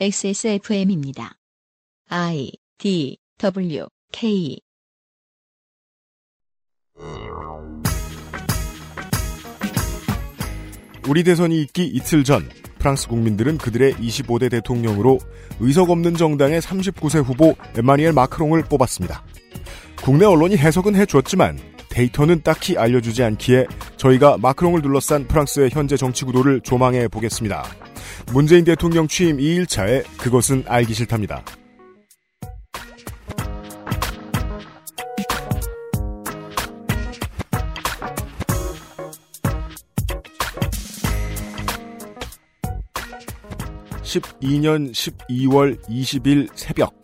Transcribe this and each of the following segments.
XSFM입니다. I D W K 우리 대선이 있기 이틀 전 프랑스 국민들은 그들의 25대 대통령으로 의석 없는 정당의 39세 후보 에마니엘 마크롱을 뽑았습니다. 국내 언론이 해석은 해주었지만 데이터는 딱히 알려주지 않기에 저희가 마크롱을 둘러싼 프랑스의 현재 정치 구도를 조망해 보겠습니다. 문재인 대통령 취임 2일차에 그것은 알기 싫답니다. (12년 12월 20일) 새벽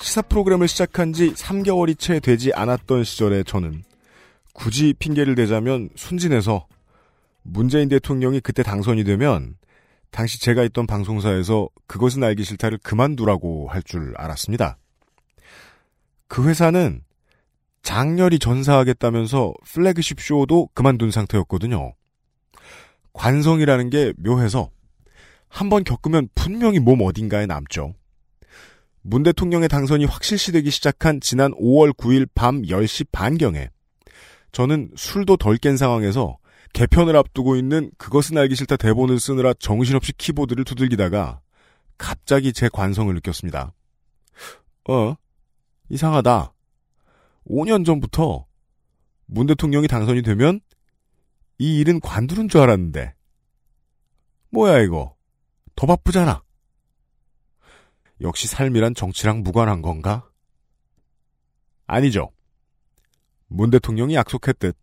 시사 프로그램을 시작한 지 3개월이 채 되지 않았던 시절에 저는 굳이 핑계를 대자면 순진해서 문재인 대통령이 그때 당선이 되면 당시 제가 있던 방송사에서 그것은 알기 싫다를 그만두라고 할 줄 알았습니다. 그 회사는 장렬히 전사하겠다면서 플래그십 쇼도 그만둔 상태였거든요. 관성이라는 게 묘해서 한번 겪으면 분명히 몸 어딘가에 남죠. 문 대통령의 당선이 확실시되기 시작한 지난 5월 9일 밤 10시 반경에 저는 술도 덜 깬 상황에서 개편을 앞두고 있는 그것은 알기 싫다 대본을 쓰느라 정신없이 키보드를 두들기다가 갑자기 제 관성을 느꼈습니다. 어? 이상하다. 5년 전부터 문 대통령이 당선이 되면 이 일은 관두는 줄 알았는데 뭐야 이거 더 바쁘잖아. 역시 삶이란 정치랑 무관한 건가? 아니죠. 문 대통령이 약속했듯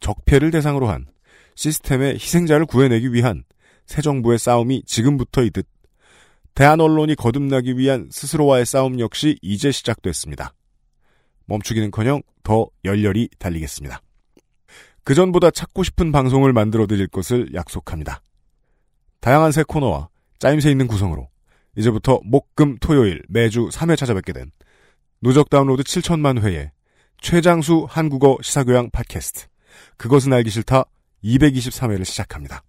적폐를 대상으로 한 시스템의 희생자를 구해내기 위한 새 정부의 싸움이 지금부터이듯 대한 언론이 거듭나기 위한 스스로와의 싸움 역시 이제 시작됐습니다. 멈추기는커녕 더 열렬히 달리겠습니다. 그 전보다 찾고 싶은 방송을 만들어 드릴 것을 약속합니다. 다양한 새 코너와 짜임새 있는 구성으로 이제부터 목, 금, 토요일 매주 3회 찾아뵙게 된 누적 다운로드 7천만 회의 최장수 한국어 시사교양 팟캐스트 그것은 알기 싫다 223회를 시작합니다.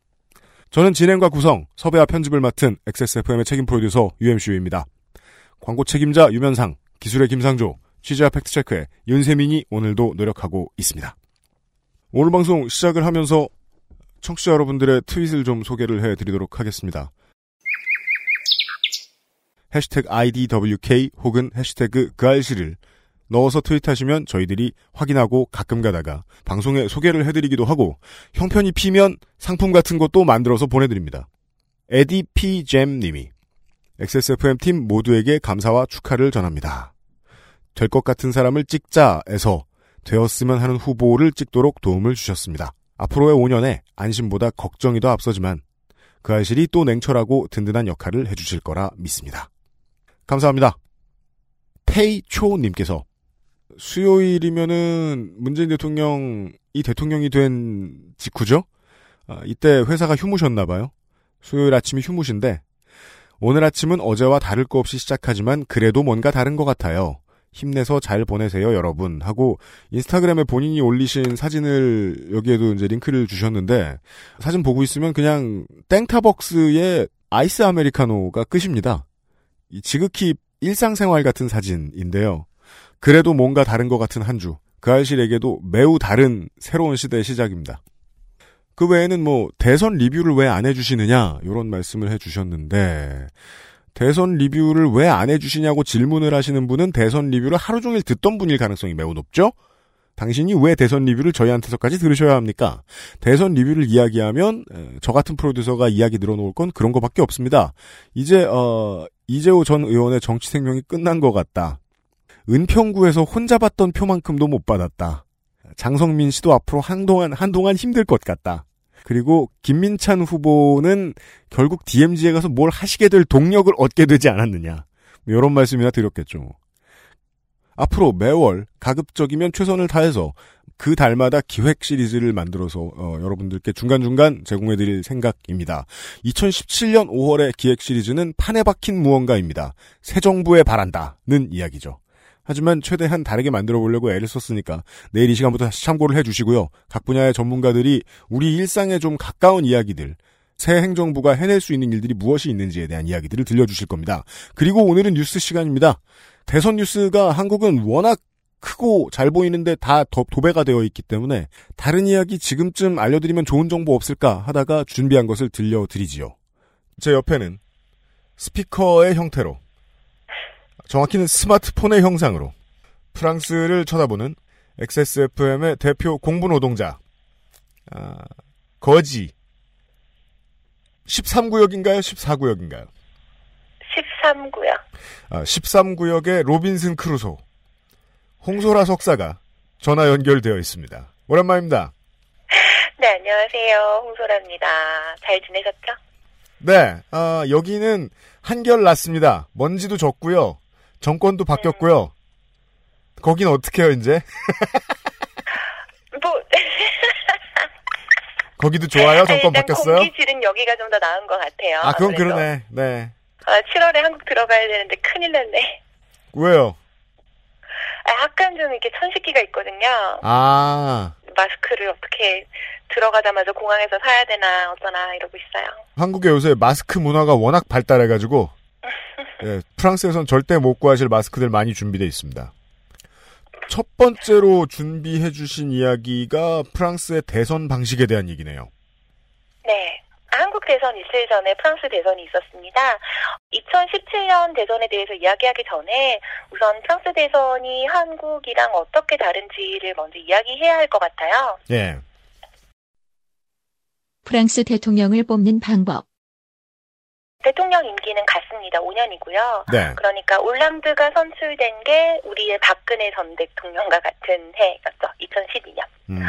저는 진행과 구성, 섭외와 편집을 맡은 XSFM의 책임 프로듀서 UMCU입니다. 광고 책임자 유면상, 기술의 김상조, 취재와 팩트체크의 윤세민이 오늘도 노력하고 있습니다. 오늘 방송 시작을 하면서 청취자 여러분들의 트윗을 좀 소개를 해드리도록 하겠습니다. 해시태그 IDWK 혹은 해시태그 그 알씨를 넣어서 트윗하시면 저희들이 확인하고 가끔 가다가 방송에 소개를 해드리기도 하고 형편이 피면 상품 같은 것도 만들어서 보내드립니다. 에디 피잼 님이 XSFM 팀 모두에게 감사와 축하를 전합니다. 될 것 같은 사람을 찍자에서 되었으면 하는 후보를 찍도록 도움을 주셨습니다. 앞으로의 5년에 안심보다 걱정이 더 앞서지만 그 알실이 또 냉철하고 든든한 역할을 해주실 거라 믿습니다. 감사합니다. 페이초님께서 수요일이면은 문재인 대통령이 대통령이 된 직후죠? 아, 이때 회사가 휴무셨나봐요. 수요일 아침이 휴무신데 오늘 아침은 어제와 다를 거 없이 시작하지만 그래도 뭔가 다른 것 같아요. 힘내서 잘 보내세요, 여러분. 하고 인스타그램에 본인이 올리신 사진을 여기에도 이제 링크를 주셨는데 사진 보고 있으면 그냥 땡타벅스의 아이스 아메리카노가 끝입니다. 지극히 일상생활 같은 사진인데요. 그래도 뭔가 다른 것 같은 한 주. 그 알실에게도 매우 다른 새로운 시대의 시작입니다. 그 외에는 뭐 대선 리뷰를 왜 안 해주시느냐 이런 말씀을 해주셨는데 대선 리뷰를 왜 안 해주시냐고 질문을 하시는 분은 대선 리뷰를 하루 종일 듣던 분일 가능성이 매우 높죠. 당신이 왜 대선 리뷰를 저희한테서까지 들으셔야 합니까? 대선 리뷰를 이야기하면 저 같은 프로듀서가 이야기 늘어놓을 건 그런 것밖에 없습니다. 이제 어, 이재호 전 의원의 정치 생명이 끝난 것 같다. 은평구에서 혼자 받던 표만큼도 못 받았다. 장성민 씨도 앞으로 한동안 한동안 힘들 것 같다. 그리고 김민찬 후보는 결국 DMZ에 가서 뭘 하시게 될 동력을 얻게 되지 않았느냐. 이런 뭐 말씀이나 드렸겠죠. 앞으로 매월 가급적이면 최선을 다해서 그 달마다 기획 시리즈를 만들어서 어, 여러분들께 중간중간 제공해드릴 생각입니다. 2017년 5월의 기획 시리즈는 판에 박힌 무언가입니다. 새 정부에 바란다는 이야기죠. 하지만 최대한 다르게 만들어 보려고 애를 썼으니까 내일 이 시간부터 다시 참고를 해주시고요. 각 분야의 전문가들이 우리 일상에 좀 가까운 이야기들, 새 행정부가 해낼 수 있는 일들이 무엇이 있는지에 대한 이야기들을 들려주실 겁니다. 그리고 오늘은 뉴스 시간입니다. 대선 뉴스가 한국은 워낙 크고 잘 보이는데 다 도, 도배가 되어 있기 때문에 다른 이야기 지금쯤 알려드리면 좋은 정보 없을까 하다가 준비한 것을 들려드리지요. 제 옆에는 스피커의 형태로 정확히는 스마트폰의 형상으로 프랑스를 쳐다보는 XSFM의 대표 공부 노동자 아, 거지 13구역인가요? 14구역인가요? 13구역. 아, 13구역의 로빈슨 크루소 홍소라 석사가 전화 연결되어 있습니다. 오랜만입니다. 네, 안녕하세요. 홍소라입니다. 잘 지내셨죠? 네, 아, 여기는 한결 났습니다. 먼지도 적고요. 정권도 바뀌었고요. 음. 거긴 어떻게 해요, 이제? 뭐, 거기도 좋아요? 정권 바뀌었어요? 공기질은 여기가 좀 더 나은 것 같아요. 아, 그건 아무래도. 그러네. 네. 아, 7월에 한국 들어가야 되는데 큰일 났네. 왜요? 아, 약간 좀 이렇게 천식기가 있거든요. 아. 마스크를 어떻게 들어가자마자 공항에서 사야 되나 어쩌나 이러고 있어요. 한국에 요새 마스크 문화가 워낙 발달해가지고 예, 프랑스에선 절대 못 구하실 마스크들 많이 준비되어 있습니다. 첫 번째로 준비해 주신 이야기가 프랑스의 대선 방식에 대한 얘기네요. 네. 한국 대선 이틀 전에 프랑스 대선이 있었습니다. 2017년 대선에 대해서 이야기하기 전에 우선 프랑스 대선이 한국이랑 어떻게 다른지를 먼저 이야기해야 할 것 같아요. 예. 프랑스 대통령을 뽑는 방법. 대통령 임기는 같습니다. 5년이고요. 네. 그러니까 올랑드가 선출된 게 우리의 박근혜 전 대통령과 같은 해였죠. 2012년. 음.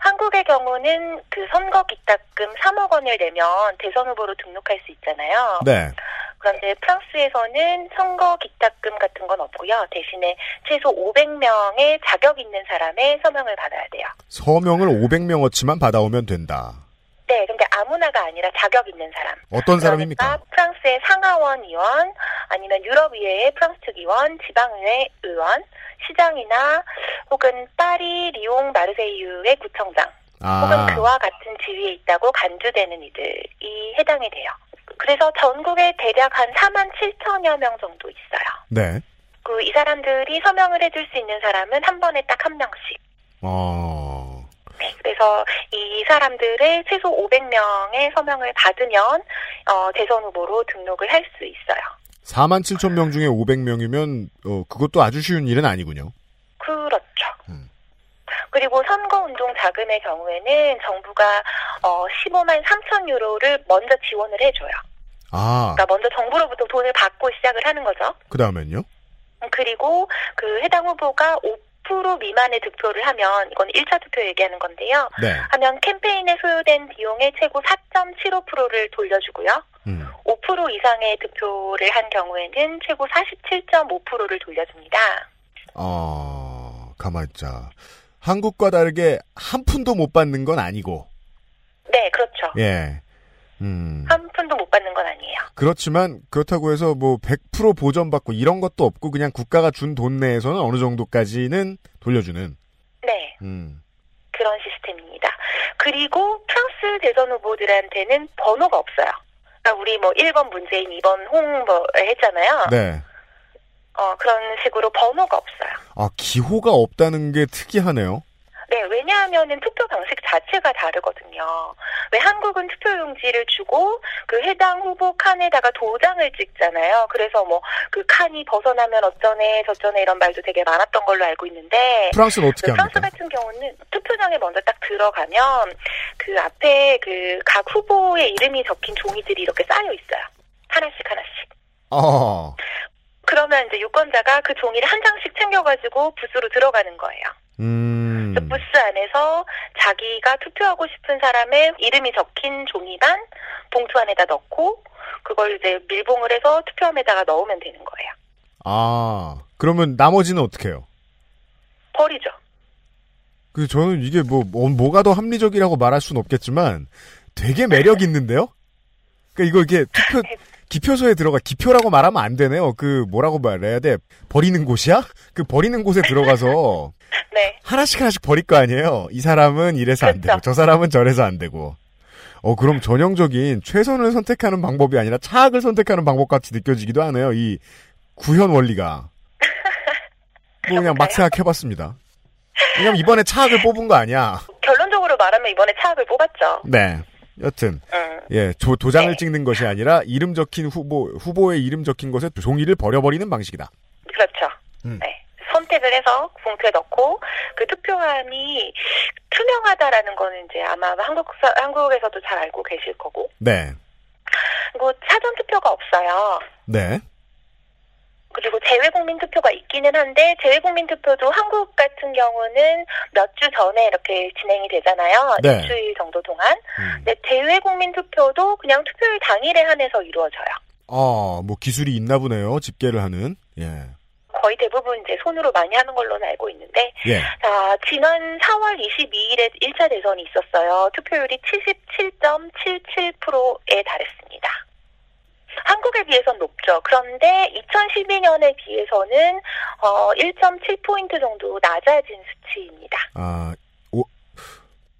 한국의 경우는 그 선거 기탁금 3억 원을 내면 대선 후보로 등록할 수 있잖아요. 네. 그런데 프랑스에서는 선거 기탁금 같은 건 없고요. 대신에 최소 500명의 자격 있는 사람의 서명을 받아야 돼요. 서명을 500명어치만 받아오면 된다. 네, 근데 아무나가 아니라 자격 있는 사람. 어떤 사람입니까? 그러니까 프랑스의 상하원 의원, 아니면 유럽의회의 프랑스 특위원, 지방의회 의원, 시장이나 혹은 파리, 리옹, 마르세유의 구청장, 아. 혹은 그와 같은 지위에 있다고 간주되는 이들이 해당이 돼요. 그래서 전국에 대략 한 4만 7천여 명 정도 있어요. 네. 그 이 사람들이 서명을 해줄 수 있는 사람은 한 번에 딱 한 명씩. 어. 네, 그래서 이 사람들의 최소 500명의 서명을 받으면 어, 대선 후보로 등록을 할 수 있어요. 4만 7천 명 중에 500명이면 어, 그것도 아주 쉬운 일은 아니군요. 그렇죠. 음. 그리고 선거운동 자금의 경우에는 정부가 어, 15만 3천 유로를 먼저 지원을 해줘요. 아. 그러니까 먼저 정부로부터 돈을 받고 시작을 하는 거죠. 그 다음엔요? 그리고 그 해당 후보가 5% 미만의 득표를 하면 이건 1차 투표 얘기하는 건데요. 네. 하면 캠페인에 소요된 비용의 최고 4.75%를 돌려주고요. 음. 5% 이상의 득표를 한 경우에는 최고 47.5%를 돌려줍니다. 어, 가만있자. 한국과 다르게 한 푼도 못 받는 건 아니고. 네, 그렇죠. 예. 음. 한 푼도 못 받는 건 아니에요. 그렇지만 그렇다고 해서 뭐 100% 보전받고 이런 것도 없고 그냥 국가가 준 돈 내에서는 어느 정도까지는 돌려주는. 네. 음. 그런 시스템입니다. 그리고 프랑스 대선 후보들한테는 번호가 없어요. 그러니까 우리 뭐 1번 문재인, 2번 홍뭐 했잖아요. 네. 어, 그런 식으로 번호가 없어요. 아, 기호가 없다는 게 특이하네요. 네, 왜냐하면은 투표 방식 자체가 다르거든요. 왜 한국은 투표용지를 주고 그 해당 후보 칸에다가 도장을 찍잖아요. 그래서 뭐 그 칸이 벗어나면 어쩌네 저쩌네 이런 말도 되게 많았던 걸로 알고 있는데 프랑스는 어떻게 그 프랑스 합니까? 같은 경우는 투표장에 먼저 딱 들어가면 그 앞에 그 각 후보의 이름이 적힌 종이들이 이렇게 쌓여 있어요. 하나씩 하나씩. 어. 그러면 이제 유권자가 그 종이를 한 장씩 챙겨가지고 부스로 들어가는 거예요. 음. 그래서 부스 안에서 자기가 투표하고 싶은 사람의 이름이 적힌 종이만 봉투 안에다 넣고 그걸 이제 밀봉을 해서 투표함에다가 넣으면 되는 거예요. 아. 그러면 나머지는 어떻게 해요? 버리죠. 그 저는 이게 뭐, 뭐 뭐가 더 합리적이라고 말할 수는 없겠지만 되게 매력 있는데요. 그러니까 이거 이게 투표 기표소에 들어가 기표라고 말하면 안 되네요. 그 뭐라고 말해야 돼? 버리는 곳이야? 그 버리는 곳에 들어가서 네. 하나씩 하나씩 버릴 거 아니에요. 이 사람은 이래서 안 되고 그렇죠. 저 사람은 저래서 안 되고. 어, 그럼 전형적인 최선을 선택하는 방법이 아니라 차악을 선택하는 방법 같이 느껴지기도 하네요. 이 구현 원리가. 뭐 그냥 막 생각해봤습니다. 왜냐면 이번에 차악을 뽑은 거 아니야. 결론적으로 말하면 이번에 차악을 뽑았죠. 네. 여튼 음, 예 조- 도장을 네. 찍는 것이 아니라 이름 적힌 후보 후보의 이름 적힌 것에 종이를 버려버리는 방식이다. 그렇죠. 음. 네. 선택을 해서 봉투에 넣고 그 투표함이 투명하다라는 거는 이제 아마 한국 사- 한국에서도 잘 알고 계실 거고 네, 그리고 사전 투표가 없어요. 네, 그리고 재외국민 투표가 있기는 한데 재외국민 투표도 한국 같은 경우는 몇 주 전에 이렇게 진행이 되잖아요. 네. 일주일 정도 동안. 음. 근데 재외국민 투표도 그냥 투표일 당일에 한해서 이루어져요. 아, 뭐 기술이 있나 보네요. 집계를 하는. 예, 거의 대부분 이제 손으로 많이 하는 걸로는 알고 있는데 예, 자, 지난 4월 22일에 1차 대선이 있었어요. 투표율이 77.77%에 달했습니다. 한국에 비해서는 높죠. 그런데 2012년에 비해서는 어, 1.7포인트 정도 낮아진 수치입니다. 아, 오,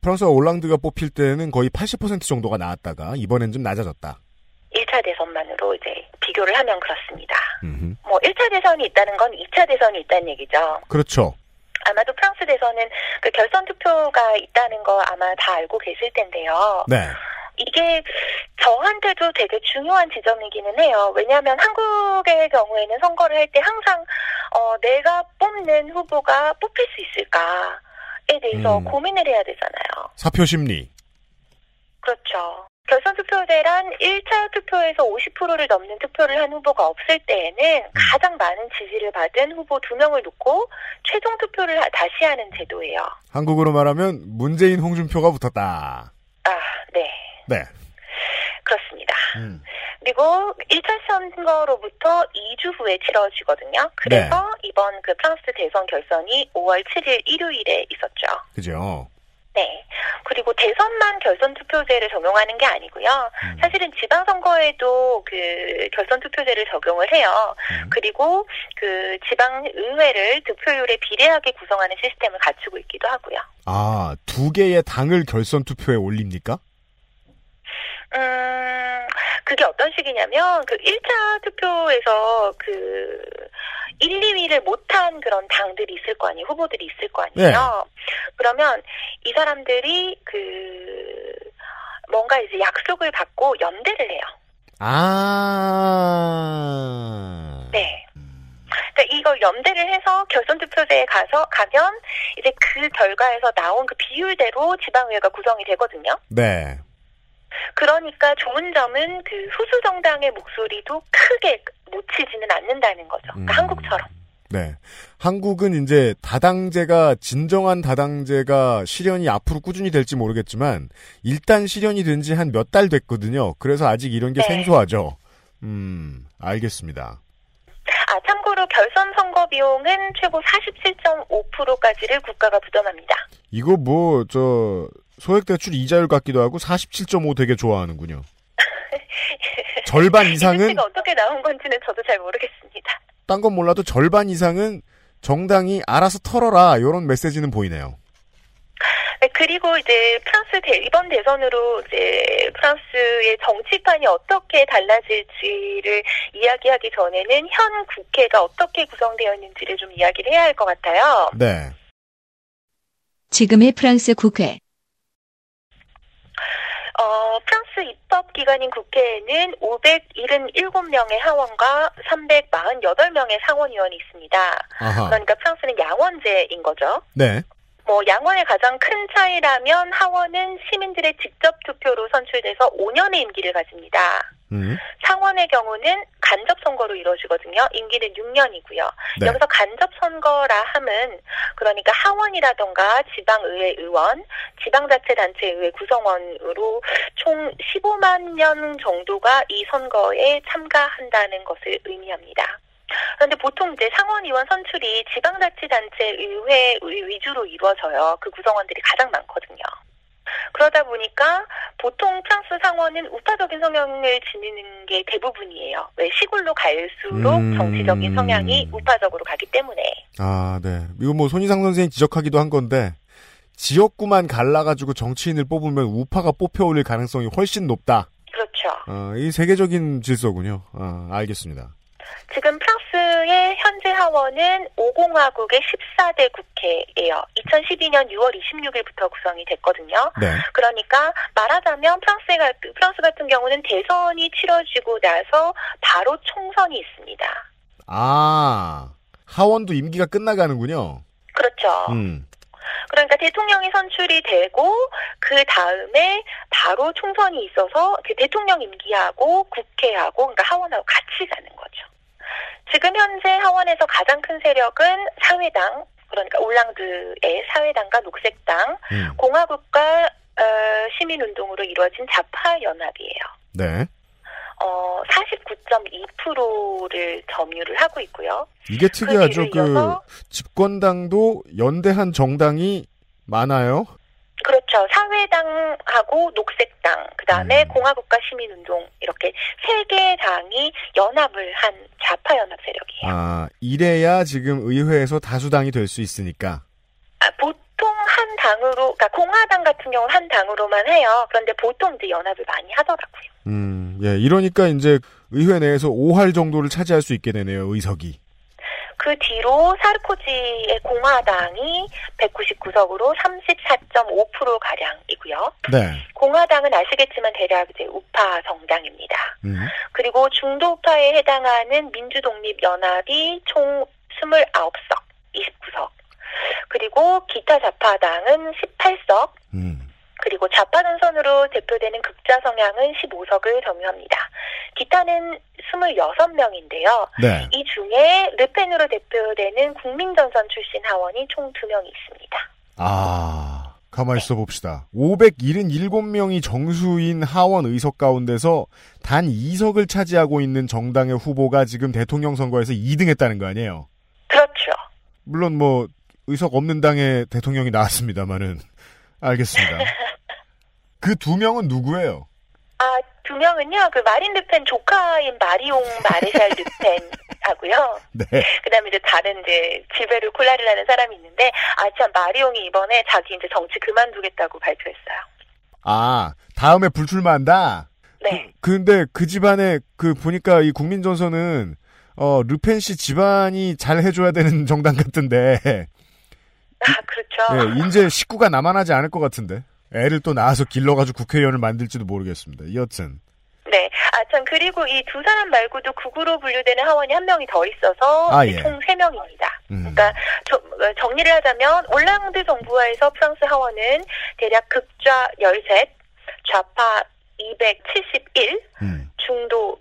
프랑스와 올랑드가 뽑힐 때는 거의 80% 정도가 나왔다가 이번엔 좀 낮아졌다. 1차 대선만으로 이제 비교를 하면 그렇습니다. 음흠. 뭐 1차 대선이 있다는 건 2차 대선이 있다는 얘기죠. 그렇죠. 아마도 프랑스 대선은 그 결선 투표가 있다는 거 아마 다 알고 계실 텐데요. 네, 이게 저한테도 되게 중요한 지점이기는 해요. 왜냐하면 한국의 경우에는 선거를 할 때 항상 어, 내가 뽑는 후보가 뽑힐 수 있을까에 대해서 음. 고민을 해야 되잖아요. 사표 심리. 그렇죠. 결선 투표제란 1차 투표에서 50%를 넘는 투표를 한 후보가 없을 때에는 가장 많은 지지를 받은 후보 2명을 놓고 최종 투표를 하- 다시 하는 제도예요. 한국으로 말하면 문재인 홍준표가 붙었다. 아, 네. 네. 그렇습니다. 음. 그리고 1차 선거로부터 2주 후에 치러지거든요. 그래서 이번 그 프랑스 대선 결선이 5월 7일 일요일에 있었죠. 그죠. 네. 그리고 대선만 결선 투표제를 적용하는 게 아니고요. 음. 사실은 지방선거에도 그 결선 투표제를 적용을 해요. 음. 그리고 그 지방의회를 득표율에 비례하게 구성하는 시스템을 갖추고 있기도 하고요. 아, 두 개의 당을 결선 투표에 올립니까? 음, 그게 어떤 식이냐면, 그 1차 투표에서 그 1, 2위를 못한 그런 당들이 있을 거 아니에요. 후보들이 있을 거 아니에요. 그러면 이 사람들이 그, 뭔가 이제 약속을 받고 연대를 해요. 아. 네. 그러니까 이걸 연대를 해서 결선 투표제에 가서 가면 이제 그 결과에서 나온 그 비율대로 지방의회가 구성이 되거든요. 네. 그러니까 좋은 점은 그 소수 정당의 목소리도 크게 놓치지는 않는다는 거죠. 그러니까 음. 한국처럼. 네. 한국은 이제 다당제가 진정한 다당제가 실현이 앞으로 꾸준히 될지 모르겠지만 일단 실현이 된 지 한 몇 달 됐거든요. 그래서 아직 이런 게 네. 생소하죠. 음, 알겠습니다. 아 참고로 결선 선거 비용은 최고 47.5%까지를 국가가 부담합니다. 이거 뭐 저 소액대출 이자율 같기도 하고 47.5 되게 좋아하는군요. 절반 이 이상은 어떻게 나온 건지는 저도 잘 모르겠습니다. 딴 건 몰라도 절반 이상은 정당이 알아서 털어라 이런 메시지는 보이네요. 네, 그리고 이제 프랑스 대, 이번 대선으로 이제 프랑스의 정치판이 어떻게 달라질지를 이야기하기 전에는 현 국회가 어떻게 구성되어 있는지를 좀 이야기를 해야 할 것 같아요. 네. 지금의 프랑스 국회. 어, 프랑스 입법 기관인 국회에는 577명의 하원과 348명의 상원의원이 있습니다. 아하. 그러니까 프랑스는 양원제인 거죠. 네. 뭐 양원의 가장 큰 차이라면 하원은 시민들의 직접 투표로 선출돼서 5년의 임기를 가집니다. 음. 상원의 경우는 간접 선거로 이루어지거든요. 임기는 6년이고요. 네. 여기서 간접 선거라 함은 그러니까 하원이라던가 지방의회 의원, 지방자치단체의회 구성원으로 총 15만 명 정도가 이 선거에 참가한다는 것을 의미합니다. 그런데 보통 이제 상원의원 선출이 지방자치단체 의회 위주로 이루어져요. 그 구성원들이 가장 많거든요. 그러다 보니까 보통 프랑스 상원은 우파적인 성향을 지니는 게 대부분이에요. 왜 시골로 갈수록 음. 정치적인 성향이 우파적으로 가기 때문에. 아, 네. 이거 뭐 손희상 선생이 지적하기도 한 건데 지역구만 갈라가지고 정치인을 뽑으면 우파가 뽑혀올릴 가능성이 훨씬 높다. 그렇죠. 어, 이 세계적인 질서군요. 어, 알겠습니다. 지금 프랑스의 현재 하원은 5공화국의 14대 국회예요. 2012년 6월 26일부터 구성이 됐거든요. 네. 그러니까 말하자면 프랑스 같은 프랑스 같은 경우는 대선이 치러지고 나서 바로 총선이 있습니다. 아, 하원도 임기가 끝나가는군요. 그렇죠. 음. 그러니까 대통령이 선출이 되고 그 다음에 바로 총선이 있어서 그 대통령 임기하고 국회하고 그러니까 하원하고 같이 가는 거죠. 지금 현재 하원에서 가장 큰 세력은 사회당 그러니까 올랑드의 사회당과 녹색당 음. 공화국과 어, 시민운동으로 이루어진 좌파 연합이에요. 네. 어, 49.2%를 점유를 하고 있고요. 이게 특이하죠. 그, 이어서 집권당도 연대한 정당이 많아요. 그렇죠. 사회당하고 녹색당, 그 다음에 음. 공화국가 시민운동, 이렇게 세 개의 당이 연합을 한 좌파 연합 세력이에요. 아, 이래야 지금 의회에서 다수당이 될 수 있으니까. 아, 보통 한 당으로, 그러니까 공화당 같은 경우는 한 당으로만 해요. 그런데 보통 이제 연합을 많이 하더라고요. 음, 예, 이러니까 이제 의회 내에서 5할 정도를 차지할 수 있게 되네요, 의석이. 그 뒤로 사르코지의 공화당이 199석으로 34.5% 가량이고요. 네. 공화당은 아시겠지만 대략 이제 우파 정당입니다. 음. 그리고 중도파에 해당하는 민주독립연합이 총 29석, 29석. 그리고 기타 좌파당은 18석, 음. 그리고 좌파 전선으로 대표되는 극좌 성향은 15석을 점유합니다. 기타는 26명인데요. 네. 이 중에 르펜으로 대표되는 국민전선 출신 하원이 총 2명이 있습니다. 아, 가만히 있어 봅시다. 577명이 정수인 하원 의석 가운데서 단 2석을 차지하고 있는 정당의 후보가 지금 대통령 선거에서 2등 했다는 거 아니에요? 그렇죠. 물론 뭐, 의석 없는 당의 대통령이 나왔습니다만은. 알겠습니다. 그 두 명은 누구예요? 아, 두 명은요, 그 마린 르펜 조카인 마리옹 마레샬 르펜 하고요. 네. 그 다음에 이제 다른 이제 지베르 콜라리라는 사람이 있는데, 아, 참, 마리옹이 이번에 자기 이제 정치 그만두겠다고 발표했어요. 아, 다음에 불출마한다? 네. 근데 그 집안에 그 보니까 이 국민전선은 어 르펜 씨 집안이 잘 해줘야 되는 정당 같은데 아, 그렇죠. 예, 이제 식구가 남아나지 않을 것 같은데 애를 또 낳아서 길러가지고 국회의원을 만들지도 모르겠습니다. 여튼 네. 아, 참, 그리고 이 두 사람 말고도 극우로 분류되는 하원이 한 명이 더 있어서 아, 예. 총세 명입니다. 음. 그러니까 저- 어, 정리를 하자면 올랑드 정부하에서 프랑스 하원은 대략 극좌 13, 좌파 271, 음. 중도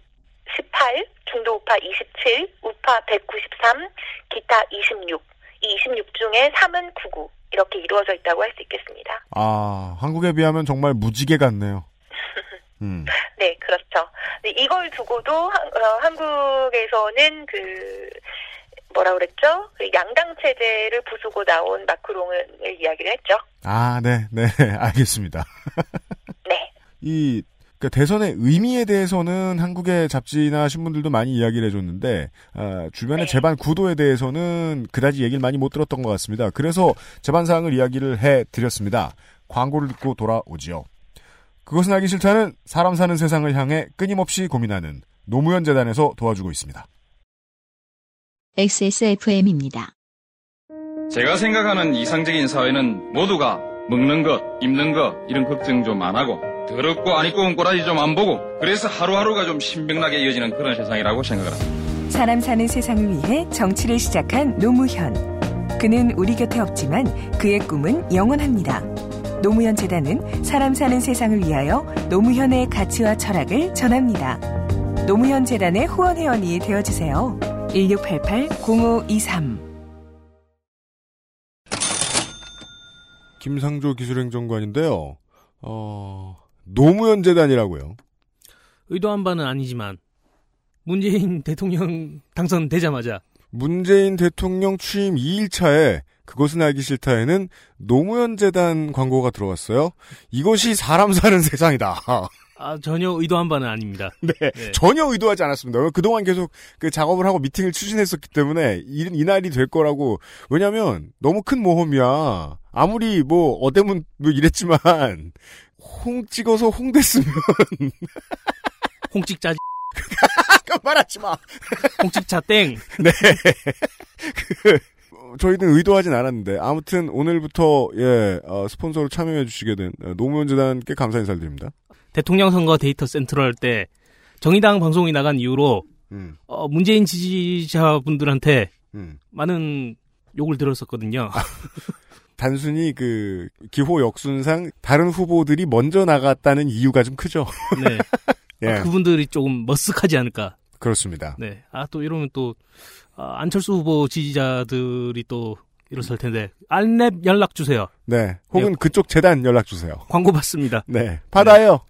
18, 중도 우파 27, 우파 193, 기타 26. 이 26 중에 3은 구구. 이렇게 이루어져 있다고 할 수 있겠습니다. 아 한국에 비하면 정말 무지개 같네요. 음. 네, 그렇죠. 네, 이걸 두고도 한, 어, 한국에서는 그 뭐라 그랬죠? 그 양당 체제를 부수고 나온 마크롱을 이야기를 했죠. 아, 네, 네, 알겠습니다. 네. 이 그러니까 대선의 의미에 대해서는 한국의 잡지나 신문들도 많이 이야기를 해줬는데 아, 주변의 네. 재반 구도에 대해서는 그다지 얘기를 많이 못 들었던 것 같습니다. 그래서 재반 사항을 이야기를 해드렸습니다. 광고를 듣고 돌아오지요. 그것은 알기 싫다는 사람 사는 세상을 향해 끊임없이 고민하는 노무현 재단에서 도와주고 있습니다. XSFM입니다. 제가 생각하는 이상적인 사회는 모두가 먹는 것, 입는 것 이런 걱정 좀 안 하고 더럽고 안 입고 온 꼬라지 좀 안 보고 그래서 하루하루가 좀 신명나게 이어지는 그런 세상이라고 생각을 합니다. 사람 사는 세상을 위해 정치를 시작한 노무현. 그는 우리 곁에 없지만 그의 꿈은 영원합니다. 노무현 재단은 사람 사는 세상을 위하여 노무현의 가치와 철학을 전합니다. 노무현 재단의 후원 회원이 되어 주세요. 1688-0523 김상조 기술행정관인데요. 어, 노무현 재단이라고요. 의도한 바는 아니지만 문재인 대통령 당선되자마자 문재인 대통령 취임 2일차에 그것은 알기 싫다에는 노무현 재단 광고가 들어갔어요. 이것이 사람 사는 세상이다. 아, 전혀 의도한 바는 아닙니다. 네, 네. 전혀 의도하지 않았습니다. 그동안 계속 그 작업을 하고 미팅을 추진했었기 때문에 이, 이 날이 될 거라고. 왜냐면 너무 큰 모험이야. 아무리 뭐 어대문 뭐 이랬지만 홍 찍어서 홍 됐으면 홍찍 짜지, 아까 말하지 마. 홍찍 차 땡. 네. 어, 저희는 의도하진 않았는데 아무튼 오늘부터 예 어, 스폰서로 참여해 주시게 된 어, 노무현 재단께 감사 인사를 드립니다. 대통령 선거 데이터 센트럴 때 정의당 방송이 나간 이후로 음, 어, 문재인 지지자분들한테 음. 많은 욕을 들었었거든요. 단순히 그 기호 역순상 다른 후보들이 먼저 나갔다는 이유가 좀 크죠. 네. 예, 아, 그분들이 조금 머쓱하지 않을까. 그렇습니다. 네. 아, 또 이러면 또, 아, 안철수 후보 지지자들이 또 이랬을 텐데, 알랩 연락 주세요. 네, 혹은 예. 그쪽 재단 연락 주세요. 광고 받습니다. 네, 받아요.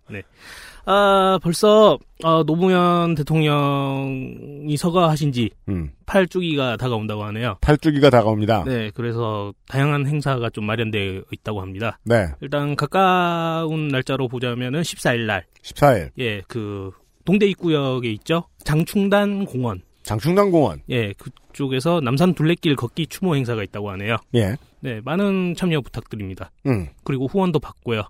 아, 벌써, 어, 노무현 대통령이 서거하신 지 음, 8주기가 다가온다고 하네요. 8주기가 다가옵니다. 네. 네, 그래서 다양한 행사가 좀 마련되어 있다고 합니다. 일단 가까운 날짜로 보자면은 14일 날, 14일 예, 그, 동대 입구역에 있죠? 장충단 공원. 장충당 공원. 예, 그쪽에서 남산 둘레길 걷기 추모 행사가 있다고 하네요. 예, 네, 많은 참여 부탁드립니다. 음, 그리고 후원도 받고요.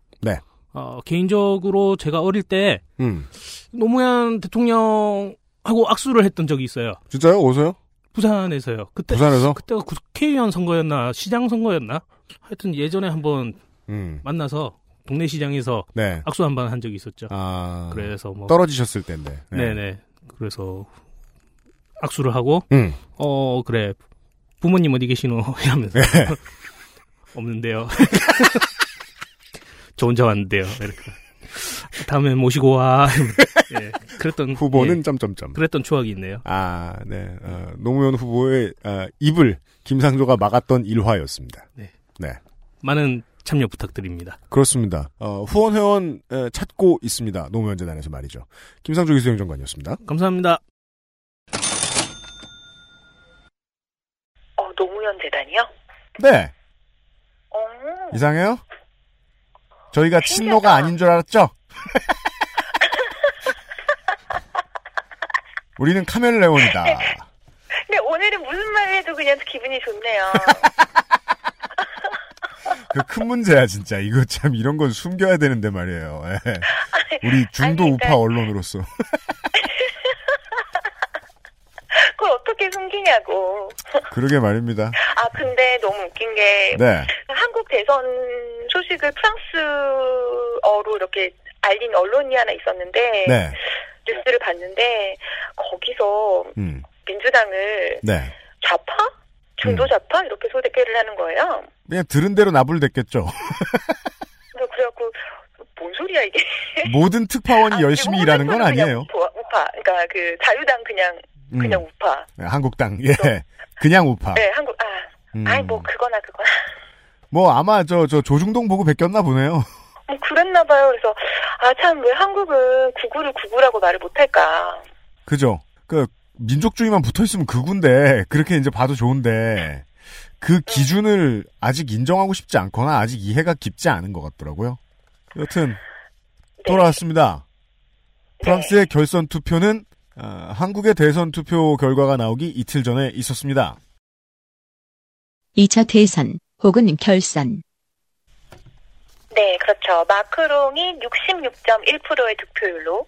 네. 어, 개인적으로 제가 어릴 때 음, 노무현 대통령하고 악수를 했던 적이 있어요. 진짜요? 어서요? 부산에서요. 그때 부산에서? 그때가 국회의원 선거였나 시장 선거였나? 하여튼 예전에 한번 음, 만나서 동네 시장에서 네. 악수 한 번 한 적이 있었죠. 아, 그래서 뭐 떨어지셨을 때인데. 네. 네 그래서 악수를 하고 음, 어 그래 부모님 어디 계시노 이러면서 네. 없는데요. 저 혼자 왔는데요. 이렇게 다음에 모시고 와. 예, 그랬던 후보는 예, 점점점. 그랬던 추억이 있네요. 아, 네. 어, 노무현 후보의 아, 입을 김상조가 막았던 일화였습니다. 네. 네. 많은 참여 부탁드립니다. 그렇습니다. 어, 후원 회원 에, 찾고 있습니다. 노무현 재단에서 말이죠. 김상조 기수행정관이었습니다. 감사합니다. 어, 노무현 재단이요? 네. 어, 이상해요? 저희가. 친노가 아닌 줄 알았죠? 우리는 카멜레온이다. 근데 오늘은 무슨 말을 해도 그냥 기분이 좋네요. 그 큰 문제야 진짜. 이거 참 이런 건 숨겨야 되는데 말이에요. 예. 우리 중도 아니, 우파 그러니까- 언론으로서. 그걸 어떻게 숨기냐고. 그러게 말입니다. 아, 근데 너무 웃긴 게 네. 소식을 프랑스어로 이렇게 알린 언론이 하나 있었는데 네. 뉴스를 봤는데 거기서 음. 민주당을 네. 좌파? 중도 음. 좌파? 이렇게 소개를 하는 거예요. 그냥 들은 대로 나불댔겠죠. 그래서 그래갖고 뭔 소리야 이게? 모든 특파원이 아, 열심히 일하는 건 아니에요. 우파, 우파. 그러니까 그 자유당 그냥 음. 그냥 우파. 네, 한국당. 예. 그냥 우파. 네, 한국 아, 음. 아이 뭐 그거나 그거나. 뭐 아마 저 저 조중동 보고 베꼈나 보네요. 뭐 그랬나 봐요. 그래서 아 참 왜 한국은 구구를 구구라고 말을 못할까? 그죠? 그 민족주의만 붙어 있으면 그군데 그렇게 이제 봐도 좋은데 그 기준을 아직 인정하고 싶지 않거나 아직 이해가 깊지 않은 것 같더라고요. 여튼 네. 돌아왔습니다. 프랑스의 결선 투표는 아, 한국의 대선 투표 결과가 나오기 이틀 전에 있었습니다. 2차 대선 혹은 결선. 네, 그렇죠. 마크롱이 66.1%의 득표율로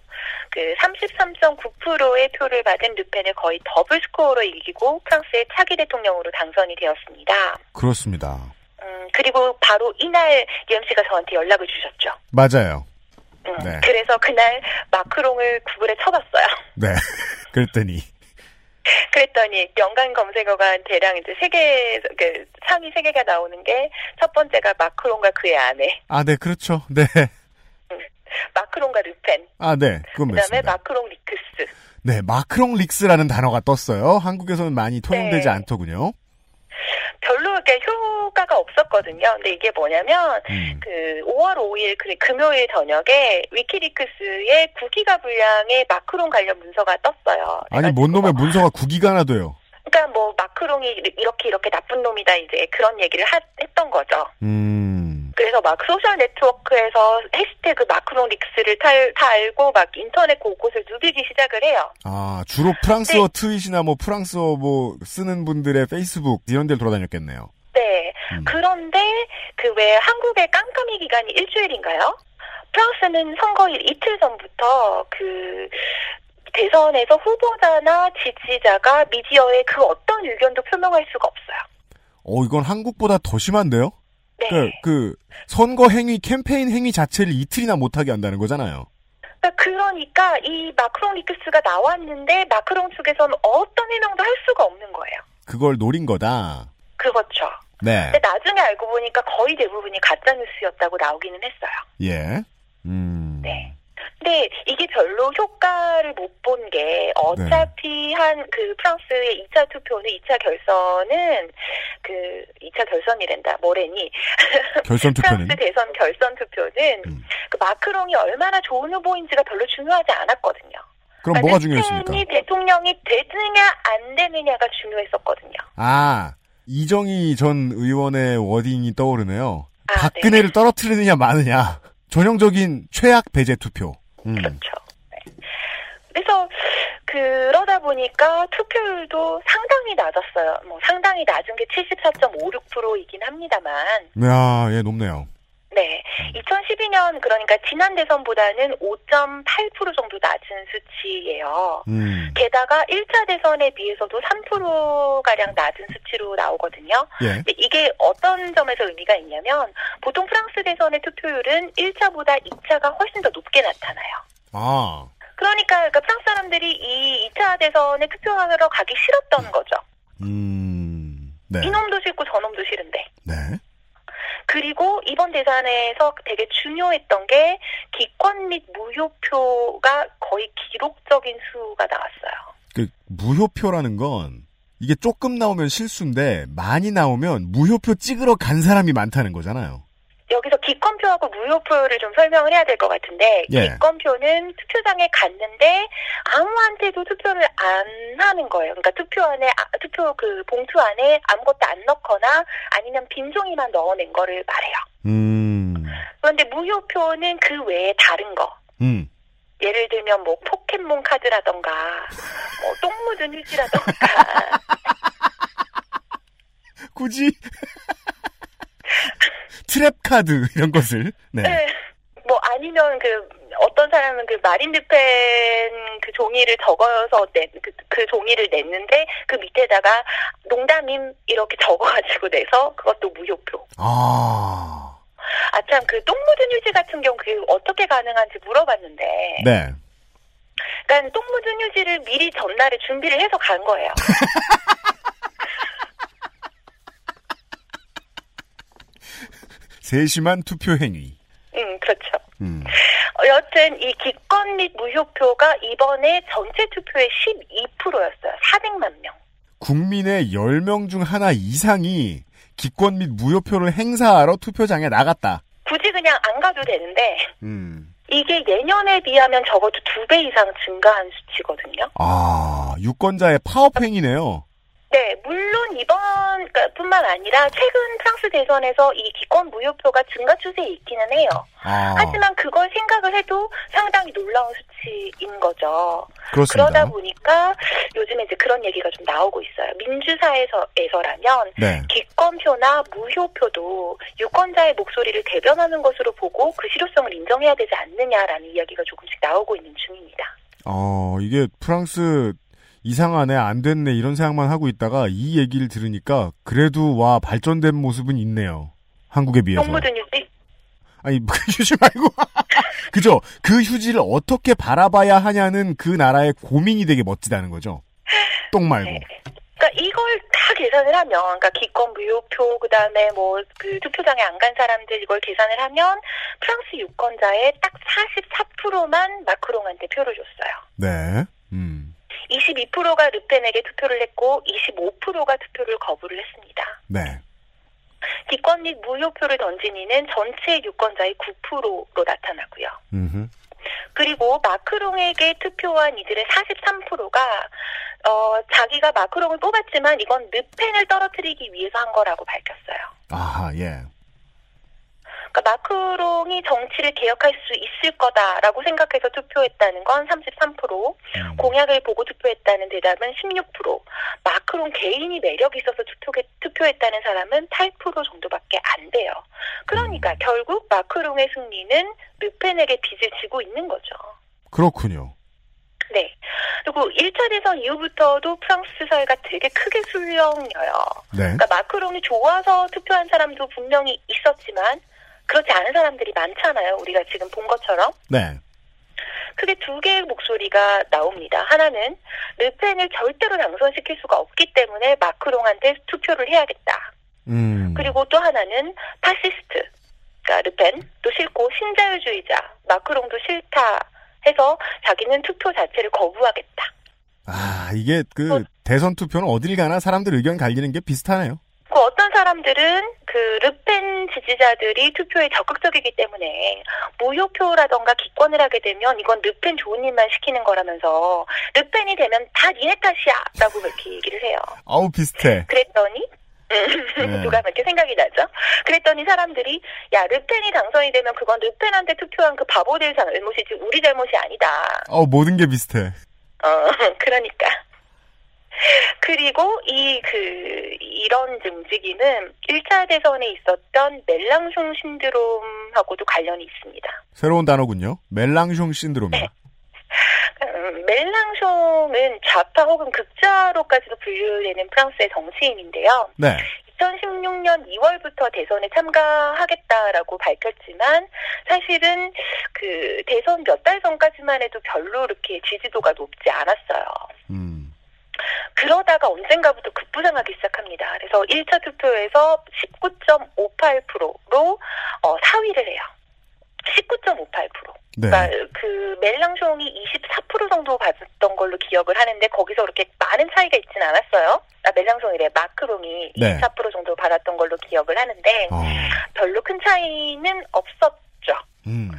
그 33.9%의 표를 받은 르펜을 거의 더블 스코어로 이기고 프랑스의 차기 대통령으로 당선이 되었습니다. 그렇습니다. 음, 그리고 바로 이날 씨가 저한테 연락을 주셨죠. 맞아요. 음, 네. 그래서 그날 마크롱을 구글에 쳐봤어요. 네. 그랬더니 그랬더니 연관 검색어가 대략 이제 세 개, 그 상위 세 개가 나오는 게 첫 번째가 마크롱과 그의 아내, 아, 네, 그렇죠. 네. 마크롱과 르펜, 아, 네. 그건 그다음에 맞습니다. 마크롱 리크스. 네, 마크롱 릭스라는 단어가 떴어요. 한국에서는 많이 통용되지 네. 않더군요. 별로 이렇게 효과가 없었거든요. 근데 이게 뭐냐면 음. 그 5월 5일 그 금요일 저녁에 위키리크스의 9기가 분량의 마크롱 관련 문서가 떴어요. 아니, 뭔 놈의 문서가 9기가나 돼요. 그러니까 뭐 마크롱이 이렇게 이렇게 나쁜 놈이다 이제 그런 얘기를 하- 했던 거죠. 음. 그래서 막 소셜 네트워크에서 해시태그 마크롱 릭스를 탈, 달고 막 인터넷 곳곳을 누비기 시작을 해요. 아, 주로 프랑스어 네. 트윗이나 뭐 프랑스어 뭐 쓰는 분들의 페이스북 이런 데를 돌아다녔겠네요. 네. 음. 그런데 그 왜 한국의 깜깜이 기간이 일주일인가요? 프랑스는 선거일 이틀 전부터 그 대선에서 후보자나 지지자가 미디어에 그 어떤 의견도 표명할 수가 없어요. 어, 이건 한국보다 더 심한데요? 네. 그, 그 선거 행위 캠페인 행위 자체를 이틀이나 못하게 한다는 거잖아요. 그러니까, 그러니까 이 마크롱 리크스가 나왔는데 마크롱 측에서는 어떤 해명도 할 수가 없는 거예요. 그걸 노린 거다. 그렇죠. 네. 근데 나중에 알고 보니까 거의 대부분이 가짜 뉴스였다고 나오기는 했어요. 예. 음. 네. 근데 이게 별로 효과를 못 본 게 어차피 네. 한그 프랑스의 2차 투표는 2차 결선은 그 2차 결선이란다 뭐래니 결선 투표는 프랑스 대선 결선 투표는 음. 그 마크롱이 얼마나 좋은 후보인지가 별로 중요하지 않았거든요. 그럼 그러니까 뭐가 중요했습니까? 대통령이 되느냐 안 되느냐가 중요했었거든요. 아 이정희 전 의원의 워딩이 떠오르네요. 아, 박근혜를 네. 떨어뜨리느냐 마느냐. 전형적인 최악 배제 투표. 음. 그렇죠. 네. 그래서 그러다 보니까 투표율도 상당히 낮았어요. 뭐 상당히 낮은 게 74.56%이긴 합니다만. 야, 예, 높네요. 네. 2012년 음. 그러니까 지난 대선보다는 5.8% 정도 낮은 수치예요. 음. 게다가 1차 대선에 비해서도 3%가량 낮은 수치로 나오거든요. 예. 근데 이게 어떤 점에서 의미가 있냐면 보통 프랑스 대선의 투표율은 1차보다 2차가 훨씬 더 높게 나타나요. 아. 그러니까, 그러니까 프랑스 사람들이 이 2차 대선에 투표하러 가기 싫었던 거죠. 음. 네. 이놈도 싫고 저놈도 싫은데. 네. 그리고 이번 대선에서 되게 중요했던 게 기권 및 무효표가 거의 기록적인 수가 나왔어요. 그 무효표라는 건 이게 조금 나오면 실수인데 많이 나오면 무효표 찍으러 간 사람이 많다는 거잖아요. 여기서 기권표하고 무효표를 좀 설명을 해야 될 것 같은데 예. 기권표는 투표장에 갔는데 아무한테도 투표를 안 하는 거예요. 그러니까 투표 안에 아, 투표 그 봉투 안에 아무것도 안 넣거나 아니면 빈 종이만 넣어낸 거를 말해요. 음. 그런데 무효표는 그 외에 다른 거. 음. 예를 들면 뭐 포켓몬 카드라던가 뭐 똥 묻은 휴지라던가 굳이 트랩 카드 이런 것을 네. 네. 뭐 아니면 그 어떤 사람은 그 마린 르펜 그 종이를 적어서 내, 그, 그 종이를 냈는데 그 밑에다가 농담임 이렇게 적어가지고 내서 그것도 무효표. 아. 아참 그 똥 묻은 휴지 같은 경우 그 어떻게 가능한지 물어봤는데. 네. 그러니까 똥 묻은 휴지를 미리 전날에 준비를 해서 간 거예요. 세심한 투표 행위. 음, 그렇죠. 음. 어, 여튼 이 기권 및 무효표가 이번에 전체 투표의 12%였어요. 400만 명. 국민의 10명 중 하나 이상이 기권 및 무효표를 행사하러 투표장에 나갔다. 굳이 그냥 안 가도 되는데 음. 이게 예년에 비하면 적어도 두 배 이상 증가한 수치거든요. 아, 유권자의 파업 행위네요. 네, 물론 이번 뿐만 아니라 최근 프랑스 대선에서 이 기권 무효표가 증가 추세에 있기는 해요. 아. 하지만 그걸 생각을 해도 상당히 놀라운 수치인 거죠. 그렇습니다. 그러다 보니까 요즘에 이제 그런 얘기가 좀 나오고 있어요. 민주사에서에서라면 네. 기권표나 무효표도 유권자의 목소리를 대변하는 것으로 보고 그 실효성을 인정해야 되지 않느냐라는 이야기가 조금씩 나오고 있는 중입니다. 어, 이게 프랑스 이상하네, 안 됐네, 이런 생각만 하고 있다가 이 얘기를 들으니까 그래도 와, 발전된 모습은 있네요. 한국에 비해서. 정부든 휴지? 아니, 그 휴지 말고. 그죠? 그 휴지를 어떻게 바라봐야 하냐는 그 나라의 고민이 되게 멋지다는 거죠. 똥 말고. 네. 그러니까 이걸 다 계산을 하면, 그러니까 기권 무효표, 그 다음에 뭐, 그 투표장에 안 간 사람들 이걸 계산을 하면, 프랑스 유권자의 딱 44%만 마크롱한테 표를 줬어요. 네. 음. 22%가 르펜에게 투표를 했고 25%가 투표를 거부를 했습니다. 네. 기권 및 무효표를 던진 이는 전체 유권자의 9%로 나타나고요. 음흠. 그리고 마크롱에게 투표한 이들의 43%가 어, 자기가 마크롱을 뽑았지만 이건 르펜을 떨어뜨리기 위해서 한 거라고 밝혔어요. 아, 예. 그러니까 마크롱이 정치를 개혁할 수 있을 거다라고 생각해서 투표했다는 건 33%, 음. 공약을 보고 투표했다는 대답은 16%, 마크롱 개인이 매력이 있어서 투표, 투표했다는 사람은 8% 정도밖에 안 돼요. 그러니까 음. 결국 마크롱의 승리는 르펜에게 빚을 지고 있는 거죠. 그렇군요. 네. 그리고 1차 대선 이후부터도 프랑스 사회가 되게 크게 술렁여요. 네. 그러니까 마크롱이 좋아서 투표한 사람도 분명히 있었지만 그렇지 않은 사람들이 많잖아요. 우리가 지금 본 것처럼. 네. 크게 두 개의 목소리가 나옵니다. 하나는 르펜을 절대로 당선시킬 수가 없기 때문에 마크롱한테 투표를 해야겠다. 음. 그리고 또 하나는 파시스트. 그러니까 르펜도 싫고 신자유주의자 마크롱도 싫다 해서 자기는 투표 자체를 거부하겠다. 아 이게 그 어, 대선 투표는 어딜 가나 사람들 의견 갈리는 게 비슷하네요. 그 어떤 사람들은 그 르펜 지지자들이 투표에 적극적이기 때문에 무효표라던가 기권을 하게 되면 이건 르펜 좋은 일만 시키는 거라면서 르펜이 되면 다 니네 탓이야라고 그렇게 얘기를 해요. 아우 비슷해. 그랬더니 네. 누가 그렇게 생각이 나죠? 그랬더니 사람들이 야 르펜이 당선이 되면 그건 르펜한테 투표한 그 바보들 잘못이지 우리 잘못이 아니다. 어 모든 게 비슷해. 어 그러니까. 그리고 이 그 이런 움직임은 1차 대선에 있었던 멜랑숑 신드롬하고도 관련이 있습니다. 새로운 단어군요. 멜랑숑 신드롬이요. 네. 음, 멜랑숑은 좌파 혹은 극좌로까지도 분류되는 프랑스의 정치인인데요. 네. 2016년 2월부터 대선에 참가하겠다라고 밝혔지만 사실은 그 대선 몇 달 전까지만 해도 별로 이렇게 지지도가 높지 않았어요. 음. 그러다가 언젠가부터 급부상하기 시작합니다. 그래서 1차 투표에서 19.58%로 어, 4위를 해요. 19.58%. 네. 그러니까 그 멜랑숑이 24% 정도 받았던 걸로 기억을 하는데 거기서 그렇게 많은 차이가 있지는 않았어요. 아, 멜랑숑이래 마크롱이 네. 24% 정도 받았던 걸로 기억을 하는데 어. 별로 큰 차이는 없었죠. 음.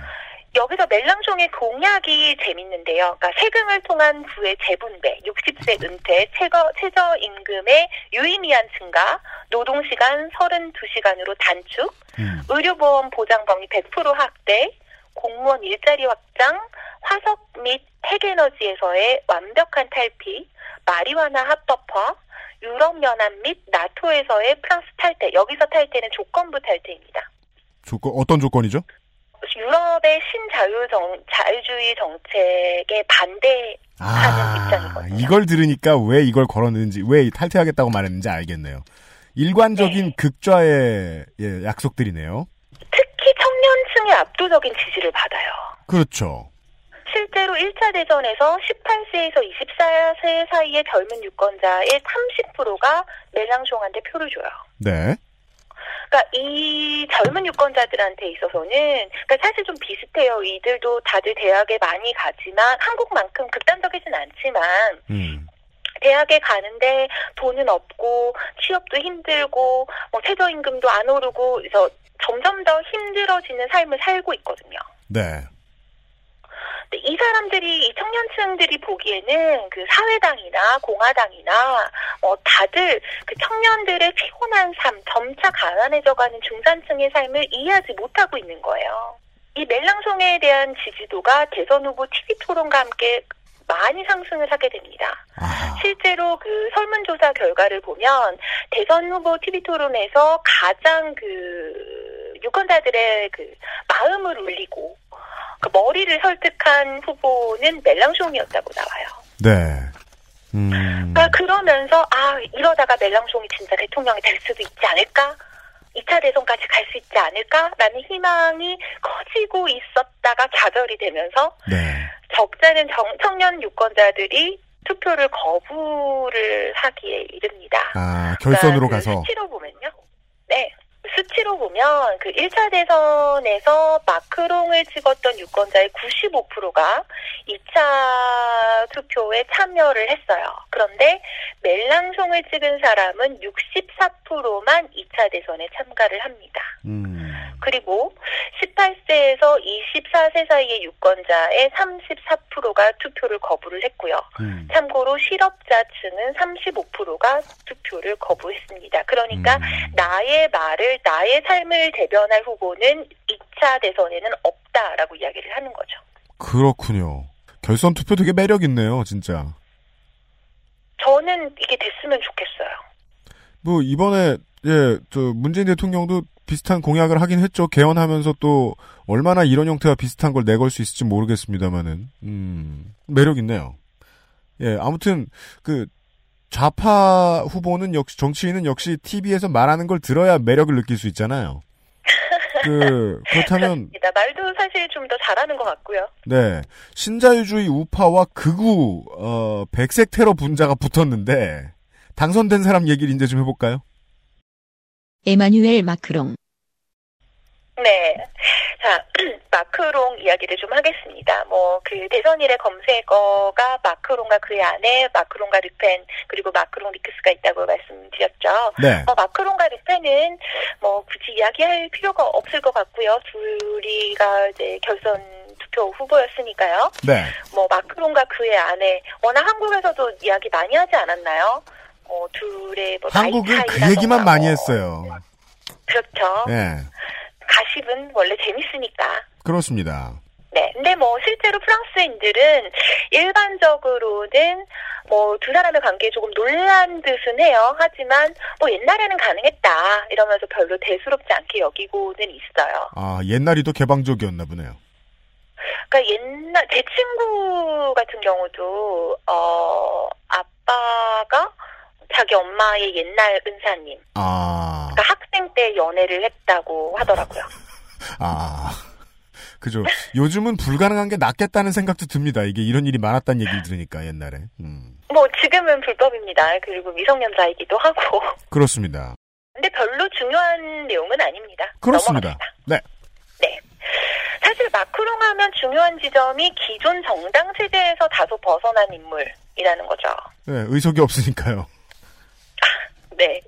여기서 멜랑숑의 공약이 재밌는데요. 그러니까 세금을 통한 부의 재분배, 60세 은퇴, 최저, 최저임금의 유의미한 증가, 노동시간 32시간으로 단축, 음. 의료보험 보장 범위 100% 확대, 공무원 일자리 확장, 화석 및 핵에너지에서의 완벽한 탈피, 마리화나 합법화, 유럽연합 및 나토에서의 프랑스 탈퇴. 여기서 탈퇴는 조건부 탈퇴입니다. 조건 어떤 조건이죠? 유럽의 신자유 정, 자유주의 정책에 반대하는 아, 입장이거든요. 이걸 들으니까 왜 이걸 걸었는지, 왜 탈퇴하겠다고 말했는지 알겠네요. 일관적인 네. 극좌의 예, 약속들이네요. 특히 청년층의 압도적인 지지를 받아요. 그렇죠. 실제로 1차 대전에서 18세에서 24세 사이의 젊은 유권자의 30%가 멜랑숑한테 표를 줘요. 네. 그러니까 이 젊은 유권자들한테 있어서는 그러니까 사실 좀 비슷해요. 이들도 다들 대학에 많이 가지만 한국만큼 극단적이진 않지만 음. 대학에 가는데 돈은 없고 취업도 힘들고 뭐 최저임금도 안 오르고 그래서 점점 더 힘들어지는 삶을 살고 있거든요. 네. 이 사람들이 이 청년층들이 보기에는 그 사회당이나 공화당이나 뭐 다들 그 청년들의 피곤한 삶, 점차 가난해져가는 중산층의 삶을 이해하지 못하고 있는 거예요. 이 멜랑송에 대한 지지도가 대선 후보 TV 토론과 함께 많이 상승을 하게 됩니다. 아. 실제로 그 설문조사 결과를 보면 대선 후보 TV 토론에서 가장 그 유권자들의 그 마음을 울리고 그 머리를 설득한 후보는 멜랑숑이었다고 나와요. 네. 음. 아, 그러면서 아 이러다가 멜랑숑이 진짜 대통령이 될 수도 있지 않을까? 2차 대선까지 갈 수 있지 않을까라는 희망이 커지고 있었다가 좌절이 되면서 네. 적잖은 정, 청년 유권자들이 투표를 거부를 하기에 이릅니다. 아, 결선으로 그러니까 가서. 수치로 보면요. 네. 수치로 보면 그 1차 대선에서 마크롱을 찍었던 유권자의 95%가 2차 투표에 참여를 했어요. 그런데 멜랑송을 찍은 사람은 64%만 2차 대선에 참가를 합니다. 음. 그리고 18세에서 24세 사이의 유권자의 34%가 투표를 거부를 했고요. 음. 참고로 실업자층은 35%가 투표를 거부했습니다. 그러니까 음. 나의 말을 나의 삶을 대변할 후보는 2차 대선에는 없다라고 이야기를 하는 거죠. 그렇군요. 결선 투표 되게 매력 있네요, 진짜. 저는 이게 됐으면 좋겠어요. 뭐 이번에 예, 저 문재인 대통령도 비슷한 공약을 하긴 했죠. 개헌하면서 또 얼마나 이런 형태와 비슷한 걸 내걸 수 있을지 모르겠습니다만은 음, 매력 있네요. 예, 아무튼 그 좌파 후보는 역시 정치인은 역시 TV에서 말하는 걸 들어야 매력을 느낄 수 있잖아요. 그 그렇다면 그렇습니다. 말도 사실 좀 더 잘하는 것 같고요. 네, 신자유주의 우파와 극우 어, 백색 테러 분자가 붙었는데 당선된 사람 얘기를 이제 좀 해볼까요? 에마뉴엘 마크롱. 네. 자, 마크롱 이야기를 좀 하겠습니다. 뭐, 그 대선일의 검색어가 마크롱과 그의 아내, 마크롱과 르펜, 그리고 마크롱 리크스가 있다고 말씀드렸죠. 네. 어, 마크롱과 르펜은 뭐, 굳이 이야기할 필요가 없을 것 같고요. 둘이가 이제 결선 투표 후보였으니까요. 네. 뭐, 마크롱과 그의 아내, 워낙 한국에서도 이야기 많이 하지 않았나요? 어, 둘의 뭐 한국은 그 얘기만 많이 했어요. 그렇죠. 네. 가십은 원래 재밌으니까. 그렇습니다. 네. 근데 뭐 실제로 프랑스인들은 일반적으로는 뭐 두 사람의 관계에 조금 놀란 듯은 해요. 하지만 뭐 옛날에는 가능했다 이러면서 별로 대수롭지 않게 여기고는 있어요. 아 옛날이 더 개방적이었나 보네요. 그러니까 옛날 제 친구 같은 경우도 어 아빠가 자기 엄마의 옛날 은사님. 아. 그러니까 학생 때 연애를 했다고 하더라고요. 아. 그죠. 요즘은 불가능한 게 낫겠다는 생각도 듭니다. 이게 이런 일이 많았다는 얘기를 들으니까 옛날에. 음. 뭐 지금은 불법입니다. 그리고 미성년자이기도 하고. 그렇습니다. 근데 별로 중요한 내용은 아닙니다. 그렇습니다. 넘어갑시다. 네. 네. 사실 마크롱 하면 중요한 지점이 기존 정당 체제에서 다소 벗어난 인물이라는 거죠. 네, 의석이 없으니까요. 네.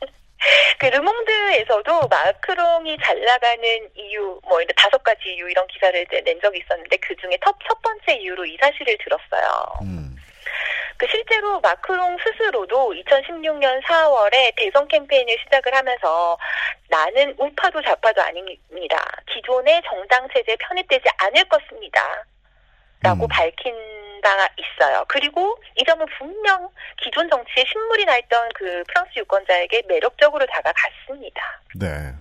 그 르몽드에서도 마크롱이 잘 나가는 이유, 뭐 이런 다섯 가지 이유 이런 기사를 낸 적이 있었는데 그 중에 첫, 첫 번째 이유로 이 사실을 들었어요. 음. 그 실제로 마크롱 스스로도 2016년 4월에 대선 캠페인을 시작을 하면서 나는 우파도 좌파도 아닙니다. 기존의 정당 체제에 편입되지 않을 것입니다. 라고 음. 밝힌 바가 있어요. 그리고 이 점은 분명 기존 정치에 신물이 나 있던 그 프랑스 유권자에게 매력적으로 다가갔습니다. 네.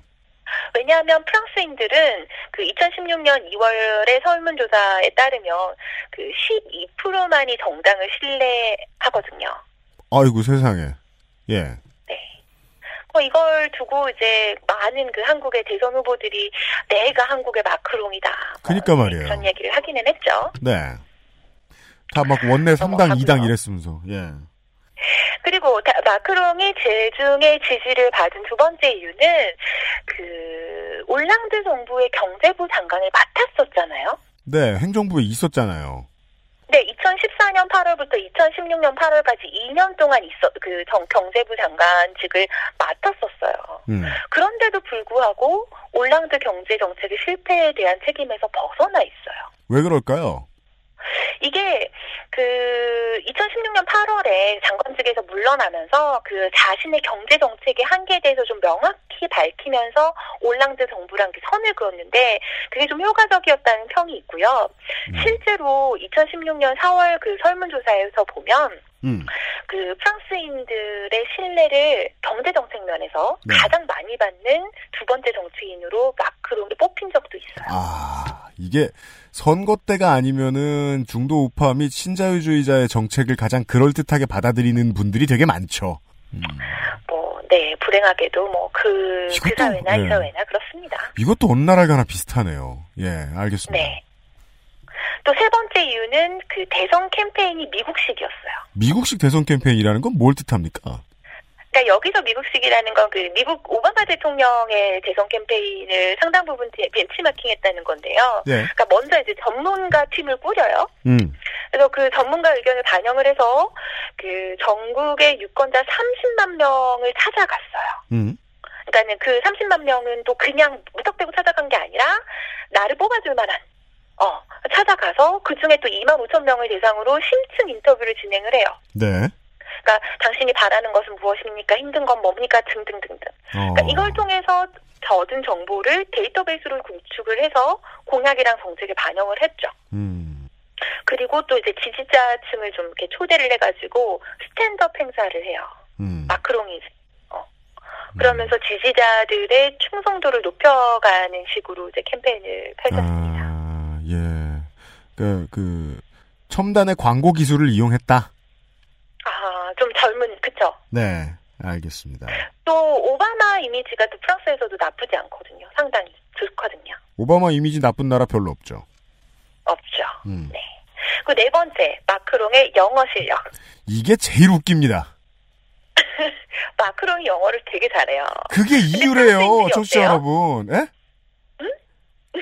왜냐하면 프랑스인들은 그 2016년 2월의 설문조사에 따르면 그 12%만이 정당을 신뢰하거든요. 아이고 세상에. 예. 네. 뭐 이걸 두고 이제 많은 그 한국의 대선 후보들이 내가 한국의 마크롱이다. 뭐 그니까 말이에요. 그런 얘기를 하기는 했죠. 네. 다 막 원내 3당, 2당 이랬으면서, 예. 그리고 마크롱이 제중의 지지를 받은 두 번째 이유는 그 올랑드 정부의 경제부 장관을 맡았었잖아요. 네, 행정부에 있었잖아요. 네, 2014년 8월부터 2016년 8월까지 2년 동안 있어 그 정, 경제부 장관직을 맡았었어요. 음. 그런데도 불구하고 올랑드 경제 정책의 실패에 대한 책임에서 벗어나 있어요. 왜 그럴까요? 이게 그 2016년 8월에 장관직에서 물러나면서 그 자신의 경제 정책의 한계에 대해서 좀 명확히 밝히면서 올랑드 정부랑 선을 그었는데 그게 좀 효과적이었다는 평이 있고요. 음. 실제로 2016년 4월 그 설문조사에서 보면 음. 그 프랑스인들의 신뢰를 경제 정책 면에서 네. 가장 많이 받는 두 번째 정치인으로 마크롱이 뽑힌 적도 있어요. 아 이게 선거 때가 아니면은 중도 우파 및 신자유주의자의 정책을 가장 그럴듯하게 받아들이는 분들이 되게 많죠. 음. 뭐, 네, 불행하게도 뭐, 그, 그 사회나 네. 이 사회나 그렇습니다. 이것도 어느 나라가나 비슷하네요. 예, 알겠습니다. 네. 또 세 번째 이유는 그 대선 캠페인이 미국식이었어요. 미국식 대선 캠페인이라는 건 뭘 뜻합니까? 그러니까 여기서 미국식이라는 건 그 미국 오바마 대통령의 대선 캠페인을 상당 부분 벤치마킹했다는 건데요. 네. 그러니까 먼저 이제 전문가 팀을 꾸려요. 음. 그래서 그 전문가 의견을 반영을 해서 그 전국의 유권자 30만 명을 찾아갔어요. 음. 그러니까는 그 30만 명은 또 그냥 무턱대고 찾아간 게 아니라 나를 뽑아줄 만한 어 찾아가서 그 중에 또 2만 5천 명을 대상으로 심층 인터뷰를 진행을 해요. 네. 그러니까 당신이 바라는 것은 무엇입니까? 힘든 건 뭡니까? 등등등등. 그러니까 어. 그러니까 이걸 통해서 얻은 정보를 데이터베이스로 구축을 해서 공약이랑 정책에 반영을 했죠. 음. 그리고 또 이제 지지자층을 좀 이렇게 초대를 해가지고 스탠드업 행사를 해요. 음. 마크롱이 어. 그러면서 음. 지지자들의 충성도를 높여가는 식으로 이제 캠페인을 펼쳤습니다. 아, 예. 그, 그, 첨단의 광고 기술을 이용했다? 아, 좀 젊은, 그쵸? 네. 알겠습니다. 또 오바마 이미지가 또 프랑스에서도 나쁘지 않거든요. 상당히 좋거든요. 오바마 이미지 나쁜 나라 별로 없죠. 없죠. 음. 네. 그 네 번째 마크롱의 영어 실력. 이게 제일 웃깁니다. 마크롱이 영어를 되게 잘해요. 그게 이유래요, 청취자 여러분. 에? 응?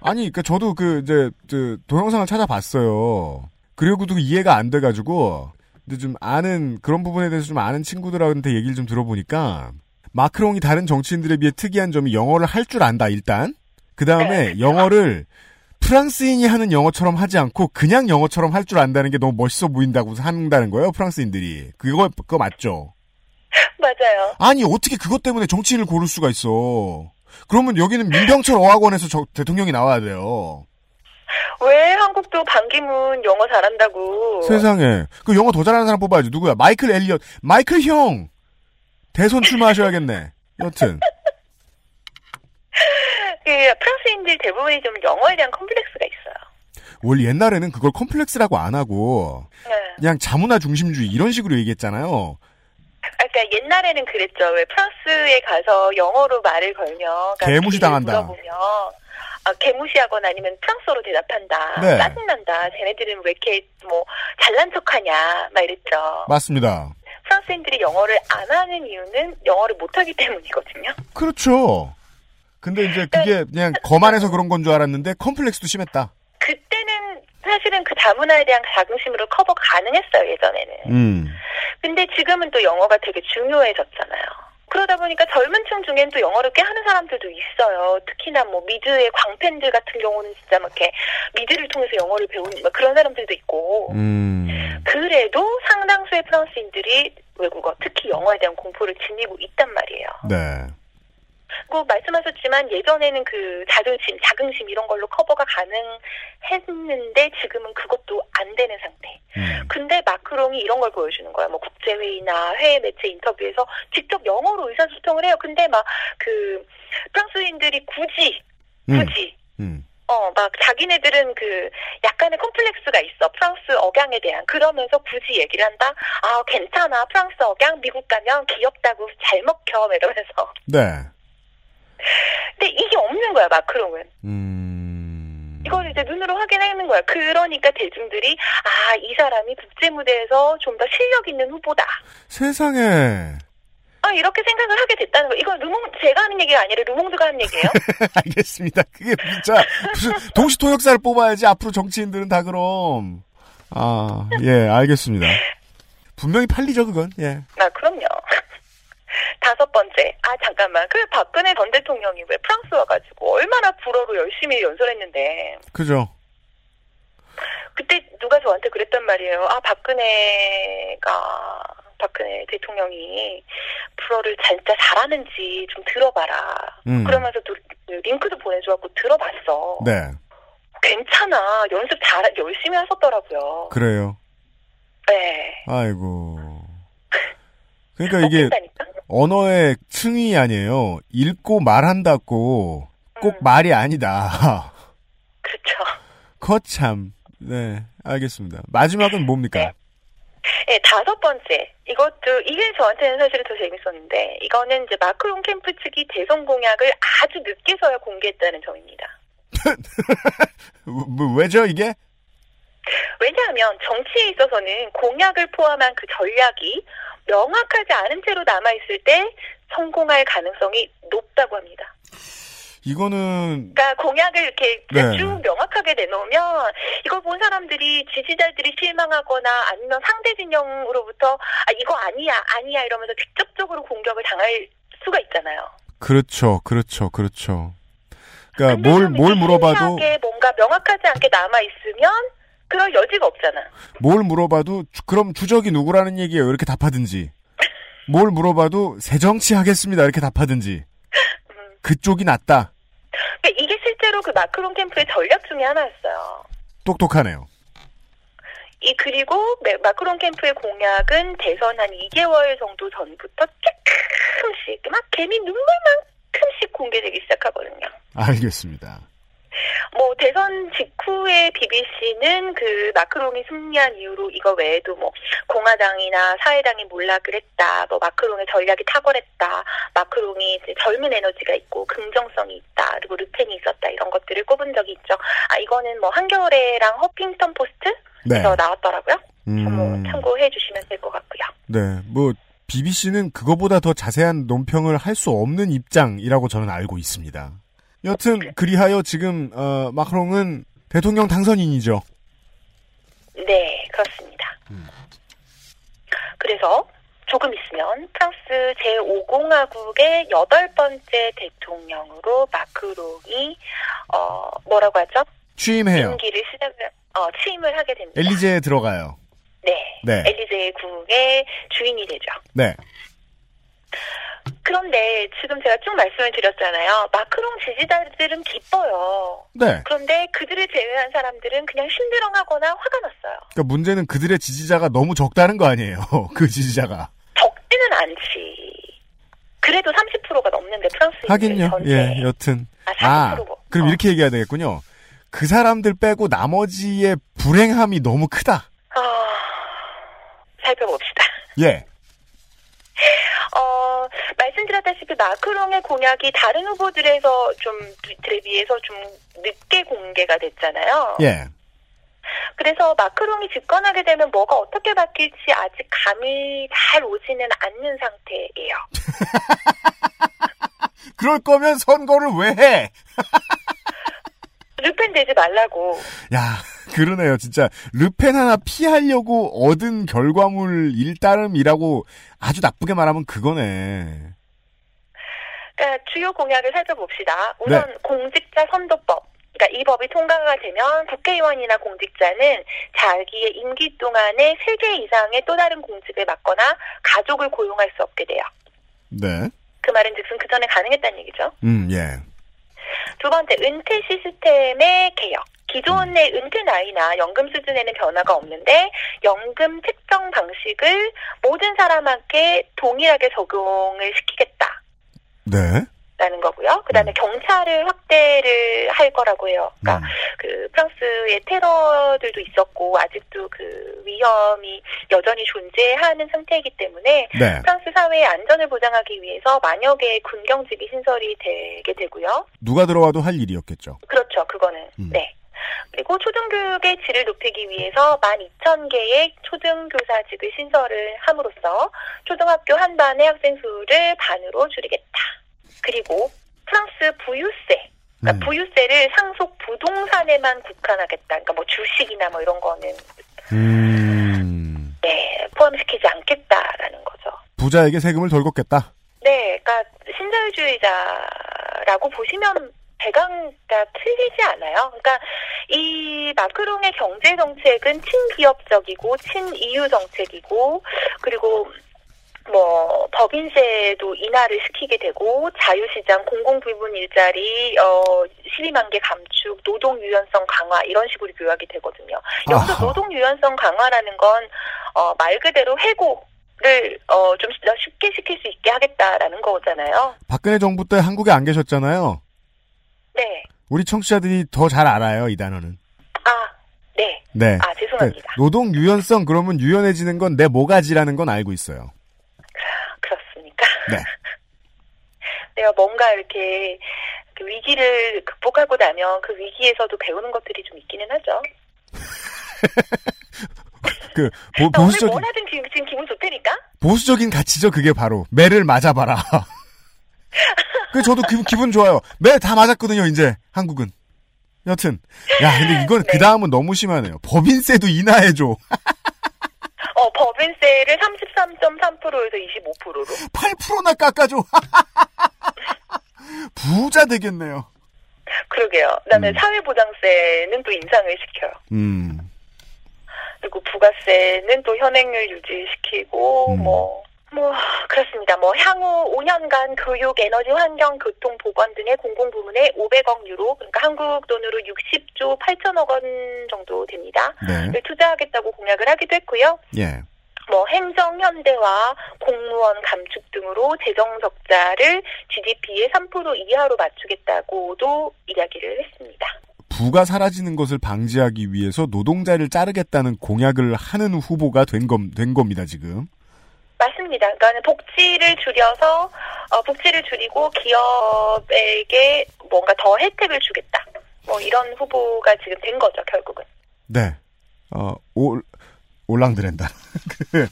아니, 그니까 저도 그 이제 그 동영상을 찾아봤어요. 그리고도 이해가 안 돼가지고 근데 좀 아는 그런 부분에 대해서 좀 아는 친구들한테 얘기를 좀 들어보니까 마크롱이 다른 정치인들에 비해 특이한 점이 영어를 할 줄 안다 일단 그 다음에 네. 영어를 프랑스인이 하는 영어처럼 하지 않고 그냥 영어처럼 할 줄 안다는 게 너무 멋있어 보인다고 한다는 거예요 프랑스인들이 그거 그거 맞죠? 맞아요. 아니 어떻게 그것 때문에 정치인을 고를 수가 있어? 그러면 여기는 민병철 어학원에서 저, 대통령이 나와야 돼요. 왜 한국도 반기문 영어 잘한다고. 세상에. 그 영어 더 잘하는 사람 뽑아야지. 누구야? 마이클 엘리엇. 마이클 형! 대선 출마하셔야겠네. 여튼. 그 프랑스인들 대부분이 좀 영어에 대한 컴플렉스가 있어요. 원래 옛날에는 그걸 컴플렉스라고 안 하고 네. 그냥 자문화 중심주의 이런 식으로 얘기했잖아요. 그러니까 옛날에는 그랬죠. 왜 프랑스에 가서 영어로 말을 걸면 그러니까 개무시 당한다. 물어보면 아, 개무시하거나 아니면 프랑스어로 대답한다. 네. 짜증난다. 쟤네들은 왜 이렇게 뭐 잘난 척하냐. 막 이랬죠. 맞습니다. 프랑스인들이 영어를 안 하는 이유는 영어를 못하기 때문이거든요. 그렇죠. 근데 이제 그게 그냥 거만해서 그런 건 줄 알았는데 컴플렉스도 심했다. 그때는 사실은 그 다문화에 대한 자긍심으로 커버 가능했어요, 예전에는. 음. 근데 지금은 또 영어가 되게 중요해졌잖아요. 그러다 보니까 젊은 층 중엔 또 영어를 꽤 하는 사람들도 있어요. 특히나 뭐 미드의 광팬들 같은 경우는 진짜 막 이렇게 미드를 통해서 영어를 배우는 그런 사람들도 있고. 음. 그래도 상당수의 프랑스인들이 외국어, 특히 영어에 대한 공포를 지니고 있단 말이에요. 네. 그 말씀하셨지만 예전에는 그 자존심, 자긍심 이런 걸로 커버가 가능했는데 지금은 그것도 안 되는 상태. 음. 근데 마 크롱이 이런 걸 보여주는 거야. 뭐 국제회의나 해외 매체 인터뷰에서 직접 영어로 의사소통을 해요. 근데 막 그 프랑스인들이 굳이 굳이 음. 음. 어, 막 자기네들은 그 약간의 컴플렉스가 있어. 프랑스 억양에 대한. 그러면서 굳이 얘기를 한다. 아, 괜찮아. 프랑스 억양 미국 가면 귀엽다고 잘 먹혀. 이러면서. 네. 근데 이게 없는 거야, 마크롱은. 음... 이걸 이제 눈으로 확인하는 거야. 그러니까 대중들이, 아, 이 사람이 국제 무대에서 좀 더 실력 있는 후보다. 세상에. 아, 이렇게 생각을 하게 됐다는 거. 이거 루몽, 제가 하는 얘기가 아니라 루몽드가 하는 얘기예요? 알겠습니다. 그게 진짜, 무슨, 동시 통역사를 뽑아야지, 앞으로 정치인들은 다 그럼. 아, 예, 알겠습니다. 분명히 팔리죠, 그건, 예. 아, 그럼요. 다섯 번째, 아 잠깐만, 그 박근혜 전 대통령이 왜 프랑스 와가지고 얼마나 불어로 열심히 연설했는데. 그죠. 그때 누가 저한테 그랬단 말이에요. 아 박근혜가 박근혜 대통령이 불어를 진짜 잘하는지 좀 들어봐라. 음. 그러면서 또 링크도 보내줘갖고 들어봤어. 네. 괜찮아. 연습 잘 열심히 하셨더라고요. 그래요. 네. 아이고. 그러니까 이게 언어의 층위 아니에요. 읽고 말한다고 꼭 음. 말이 아니다. 그렇죠. 거참. 네, 알겠습니다. 마지막은 뭡니까? 네. 네, 다섯 번째. 이것도, 이게 저한테는 사실은 더 재밌었는데, 이거는 이제 마크롱 캠프 측이 대선 공약을 아주 늦게서야 공개했다는 점입니다. 뭐, 왜죠, 이게? 왜냐하면 정치에 있어서는 공약을 포함한 그 전략이 명확하지 않은 채로 남아있을 때 성공할 가능성이 높다고 합니다. 이거는 그러니까 공약을 이렇게 네. 쭉 명확하게 내놓으면 이걸 본 사람들이 지지자들이 실망하거나 아니면 상대 진영으로부터 아 이거 아니야 아니야 이러면서 직접적으로 공격을 당할 수가 있잖아요. 그렇죠, 그렇죠, 그렇죠. 그러니까 뭘 뭘 물어봐도 뭔가 명확하지 않게 남아 있으면 그럴 여지가 없잖아. 뭘 물어봐도 그럼 주적이 누구라는 얘기예요. 이렇게 답하든지. 뭘 물어봐도 새 정치 하겠습니다. 이렇게 답하든지. 음. 그쪽이 낫다. 그러니까 이게 실제로 그 마크롱 캠프의 전략 중에 하나였어요. 똑똑하네요. 이 그리고 마크롱 캠프의 공약은 대선 한 2개월 정도 전부터 조금씩 막 개미 눈물만큼씩 공개되기 시작하거든요. 알겠습니다. 뭐 대선 직후에 BBC는 그 마크롱이 승리한 이후로 이거 외에도 뭐 공화당이나 사회당이 몰락을 했다. 뭐 마크롱의 전략이 탁월했다. 마크롱이 이제 젊은 에너지가 있고 긍정성이 있다. 그리고 르펜이 있었다. 이런 것들을 꼽은 적이 있죠. 아 이거는 뭐 한겨레랑 허핑턴 포스트에서 네. 나왔더라고요. 음... 뭐 참고해 주시면 될 것 같고요. 네, 뭐 BBC는 그거보다 더 자세한 논평을 할 수 없는 입장이라고 저는 알고 있습니다. 여튼 그리하여 지금 어, 마크롱은 대통령 당선인이죠. 네, 그렇습니다. 음. 그래서 조금 있으면 프랑스 제5공화국의 여덟 번째 대통령으로 마크롱이 어 뭐라고 하죠? 취임해요. 임기를 시작을 어 취임을 하게 됩니다. 엘리제에 들어가요. 네. 네. 엘리제 국의 주인이 되죠. 네. 그런데 지금 제가 쭉 말씀을 드렸잖아요. 마크롱 지지자들은 기뻐요. 네. 그런데 그들을 제외한 사람들은 그냥 심드렁하거나 화가 났어요. 그러니까 문제는 그들의 지지자가 너무 적다는 거 아니에요. 그 지지자가. 적지는 않지. 그래도 30%가 넘는데 프랑스 하긴요. 예, 여튼. 아, 40%고. 아 그럼 어. 이렇게 얘기해야 되겠군요. 그 사람들 빼고 나머지의 불행함이 너무 크다. 아, 살펴봅시다. 예. 어, 말씀드렸다시피 마크롱의 공약이 다른 후보들에서 좀, 들에 비해서 좀 늦게 공개가 됐잖아요. 예. 그래서 마크롱이 집권하게 되면 뭐가 어떻게 바뀔지 아직 감이 잘 오지는 않는 상태예요. 그럴 거면 선거를 왜 해? 르펜 되지 말라고. 야, 그러네요. 진짜 르펜 하나 피하려고 얻은 결과물 일따름이라고 아주 나쁘게 말하면 그거네. 그러니까 주요 공약을 살펴봅시다. 우선 네. 공직자 선도법. 그러니까 이 법이 통과가 되면 국회의원이나 공직자는 자기의 임기 동안에 3개 이상의 또 다른 공직을 맡거나 가족을 고용할 수 없게 돼요. 네. 그 말은 즉슨 그 전에 가능했다는 얘기죠. 음, 예. 두 번째, 은퇴 시스템의 개혁. 기존의 은퇴 나이나 연금 수준에는 변화가 없는데 연금 책정 방식을 모든 사람한테 동일하게 적용을 시키겠다. 네. 라는 거고요. 그 다음에 음. 경찰을 확대를 할 거라고 해요. 그러니까 음. 그 프랑스의 테러들도 있었고 아직도 그 위험이 여전히 존재하는 상태이기 때문에 네. 프랑스 사회의 안전을 보장하기 위해서 개의 군경집이 신설이 되게 되고요. 누가 들어와도 할 일이었겠죠. 그렇죠. 그거는 음. 네. 그리고 초등교육의 질을 높이기 위해서 12,000개의 초등교사직을 신설을 함으로써 초등학교 한 반의 학생 수를 반으로 줄이겠다. 그리고 프랑스 부유세. 그러니까 음. 부유세를 상속 부동산에만 국한하겠다. 그러니까 뭐 주식이나 뭐 이런 거는 음. 네 포함시키지 않겠다라는 거죠. 부자에게 세금을 덜 걷겠다. 네, 그러니까 신자유주의자라고 보시면 배강가 틀리지 않아요. 그러니까 이 마크롱의 경제 정책은 친기업적이고 친이유 정책이고 그리고 뭐 법인세도 인하를 시키게 되고 자유시장 공공부문 일자리 어 12만 개 감축 노동 유연성 강화 이런 식으로 요약이 되거든요. 여기서 아하. 노동 유연성 강화라는 건 어 말 그대로 해고 를, 어, 좀 쉽게 시킬 수 있게 하겠다라는 거잖아요. 박근혜 정부 때 한국에 안 계셨잖아요. 네. 우리 청취자들이 더 잘 알아요, 이 단어는. 아, 네. 네. 아, 죄송합니다. 그러니까 노동 유연성, 그러면 유연해지는 건 내 모가지라는 건 알고 있어요. 네. 내가 뭔가 이렇게 그 위기를 극복하고 나면 그 위기에서도 배우는 것들이 좀 있기는 하죠. 그 보, 보수적인 오늘 뭐라든 지금 기분 좋다니까. 보수적인 가치죠. 그게 바로 매를 맞아봐라. 그 저도 기분, 기분 좋아요. 매 다 맞았거든요. 이제 한국은. 여튼 야 근데 이건 네. 그 다음은 너무 심하네요. 법인세도 인하해줘. 어 법인세를 33.3%에서 25%로. 8%나 깎아줘. 부자 되겠네요. 그러게요. 그다음에 음. 사회보장세는 또 인상을 시켜요. 음. 그리고 부가세는 또 현행률 유지시키고 음. 뭐 뭐 그렇습니다. 뭐 향후 5년간 교육, 에너지, 환경, 교통, 보건 등의 공공 부문에 500억 유로, 그러니까 한국 돈으로 60조 8천억 원 정도 됩니다. 네. 투자하겠다고 공약을 하기도 했고요. 예. 뭐 행정 현대화, 공무원 감축 등으로 재정 적자를 GDP의 3% 이하로 맞추겠다고도 이야기를 했습니다. 부가 사라지는 것을 방지하기 위해서 노동자를 자르겠다는 공약을 하는 후보가 된, 겁, 된 겁니다, 지금. 맞습니다. 그러니까 복지를 줄여서 어, 복지를 줄이고 기업에게 뭔가 더 혜택을 주겠다. 뭐 이런 후보가 지금 된 거죠 결국은. 네. 어, 올 올랑드랜다. 그,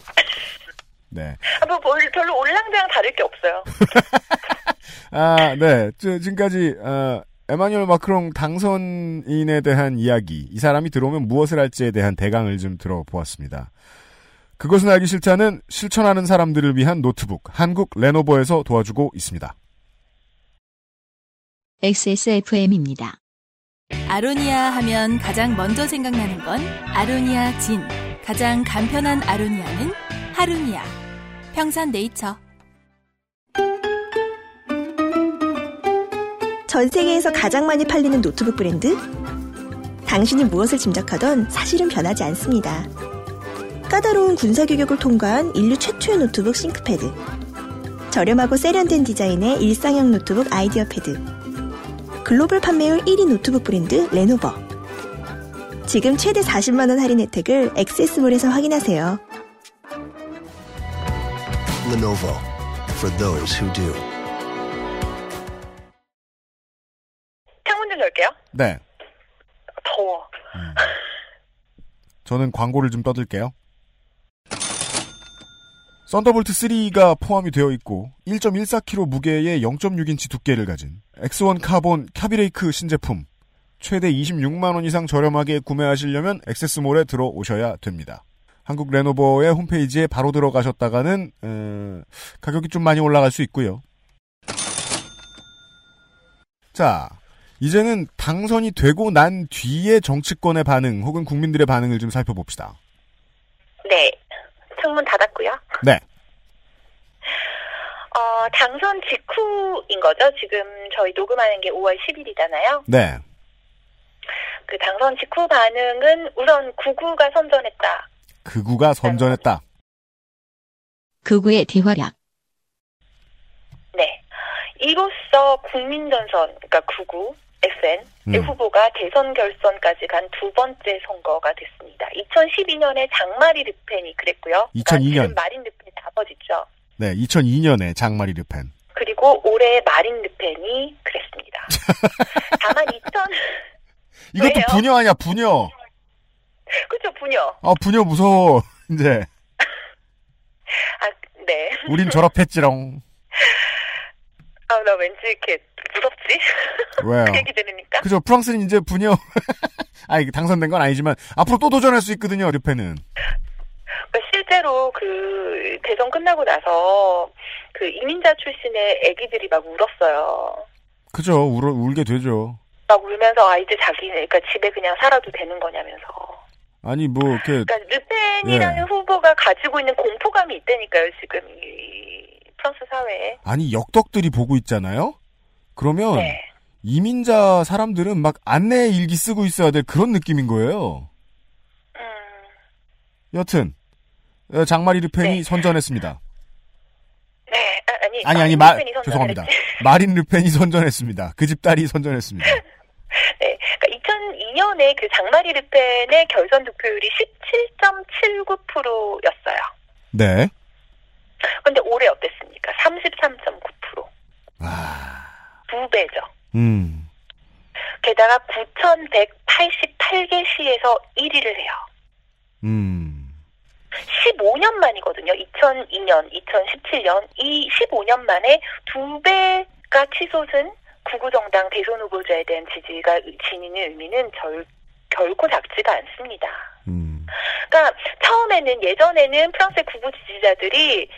네. 아, 뭐, 뭐 별로 올랑드랑 다를 게 없어요. 아, 네. 저, 지금까지 어, 에마뉴엘 마크롱 당선인에 대한 이야기, 이 사람이 들어오면 무엇을 할지에 대한 대강을 좀 들어보았습니다. 그것은 알기 싫다는 실천하는 사람들을 위한 노트북 한국 레노버에서 도와주고 있습니다. XSFM입니다. 아로니아 하면 가장 먼저 생각나는 건 아로니아 진. 가장 간편한 아로니아는 하루니아. 평산 네이처. 전 세계에서 가장 많이 팔리는 노트북 브랜드? 당신이 무엇을 짐작하던 사실은 변하지 않습니다. 까다로운 군사규격을 통과한 인류 최초의 노트북 싱크패드. 저렴하고 세련된 디자인의 일상형 노트북 아이디어 패드. 글로벌 판매율 1위 노트북 브랜드 레노버. 지금 최대 40만원 할인 혜택을 XS몰에서 확인하세요. Lenovo for those who do. 창문 좀 열게요. 네. 더워. 음. 저는 광고를 좀 떠들게요. Thunderbolt 3가 포함이 되어 있고 1.14kg 무게의 0.6인치 두께를 가진 X1 Carbon Kaby Lake 신제품 최대 26만 원 이상 저렴하게 구매하시려면 액세스몰에 들어오셔야 됩니다. 한국 레노버의 홈페이지에 바로 들어가셨다가는 에, 가격이 좀 많이 올라갈 수 있고요. 자, 이제는 당선이 되고 난 뒤에 정치권의 반응 혹은 국민들의 반응을 좀 살펴봅시다. 네. 창문 닫았고요. 네. 어, 당선 직후인 거죠. 지금 저희 녹음하는 게 5월 10일이잖아요. 네. 그 당선 직후 반응은 우선 구구가 선전했다. 극우가 선전했다. 극우의 대활약. 네. 이로써 국민전선, 그러니까 구구, FN 음. 후보가 대선 결선까지 간 두 번째 선거가 됐습니다. 2012년에 장마리 르펜이 그랬고요. 2002년 그러니까 마린 르펜이 아버지죠. 네, 2002년에 장마리 르펜. 그리고 올해 마린 르펜이 그랬습니다. 다만 2000 이것도 왜요? 부녀 아니야 부녀. 그렇죠 부녀. 아 부녀 무서워 이제. 아 네. 우린 졸업했지롱. 아 나 왠지 이렇게 무섭지? 왜요? 그 얘기 들으니까. 그죠. 프랑스는 이제 분녀. 아, 이게 당선된 건 아니지만, 앞으로 또 도전할 수 있거든요, 르페는. 그러니까 실제로 그 대선 끝나고 나서 그 이민자 출신의 애기들이 막 울었어요. 그죠. 울, 울게 되죠. 막 울면서 아 이제 자기네 그러니까 집에 그냥 살아도 되는 거냐면서. 아니 뭐 이렇게 그러니까 르펜이라는 예. 후보가 가지고 있는 공포감이 있다니까요 지금 이 프랑스 사회에. 아니 역덕들이 보고 있잖아요. 그러면 네. 이민자 사람들은 막 안내 일기 쓰고 있어야 될 그런 느낌인 거예요. 음... 여튼 어, 장마리 르펜이 네. 선전했습니다. 네, 아, 아니 아니 아니 마, 죄송합니다. 마린 르펜이 선전했습니다. 그 집 딸이 선전했습니다. 네, 그러니까 2002년에 그 장마리 르펜의 결선 득표율이 17.79%였어요. 네. 근데 올해 어땠습니까? 33.9%. 아. 두 배죠. 음. 게다가 9,188개 시에서 1위를 해요. 음. 15년 만이거든요. 2002년, 2017년. 이 15년 만에 두 배가 치솟은 구구정당 대선 후보자에 대한 지지가 지니는 의미는 절, 결코 작지가 않습니다. 음. 그러니까 처음에는 예전에는 프랑스의 극우 지지자들이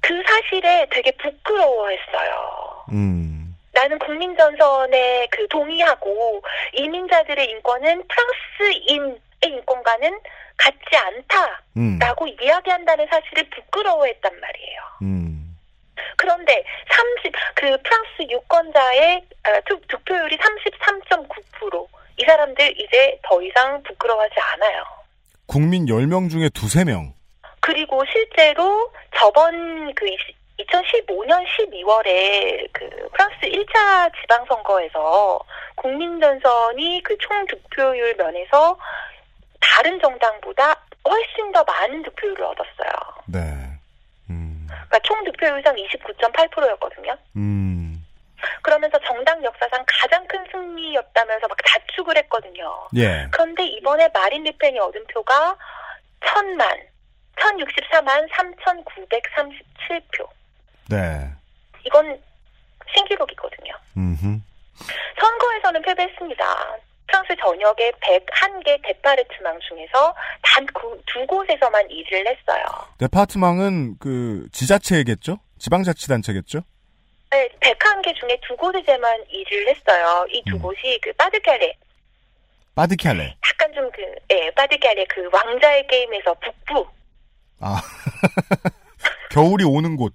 그 사실에 되게 부끄러워했어요. 음. 나는 국민전선에 그 동의하고 이민자들의 인권은 프랑스인 의 인권과는 같지 않다라고 음. 이야기한다는 사실을 부끄러워했단 말이에요. 음. 그런데 30, 그 프랑스 유권자의 아, 투, 득표율이 33.9%이 사람들 이제 더 이상 부끄러워하지 않아요. 국민 10명 중에 두세 명. 그리고 실제로 저번 그 2015년 12월에 그 프랑스 1차 지방선거에서 국민전선이 그 총 득표율 면에서 다른 정당보다 훨씬 더 많은 득표율을 얻었어요. 네. 음. 그러니까 총 득표율상 29.8%였거든요. 음. 그러면서 정당 역사상 가장 큰 승리였다면서 막 자축을 했거든요. 예. 그런데 이번에 마린 르펜이 얻은 표가 천만, 1064만 3937표. 네. 이건 신기록이거든요. 음흠. 선거에서는 패배했습니다. 프랑스 전역의 101개 데파르트망 중에서 단두 곳에서만 일을 했어요. 데파르트망은 그 지자체겠죠? 지방자치단체겠죠? 네, 101개 중에 두 곳에서만 일을 했어요. 이두 음. 곳이 그 빠드캐레. 빠드캐레. 약간 좀 그, 예, 빠드캐레 그 왕자의 게임에서 북부. 아. 겨울이 오는 곳.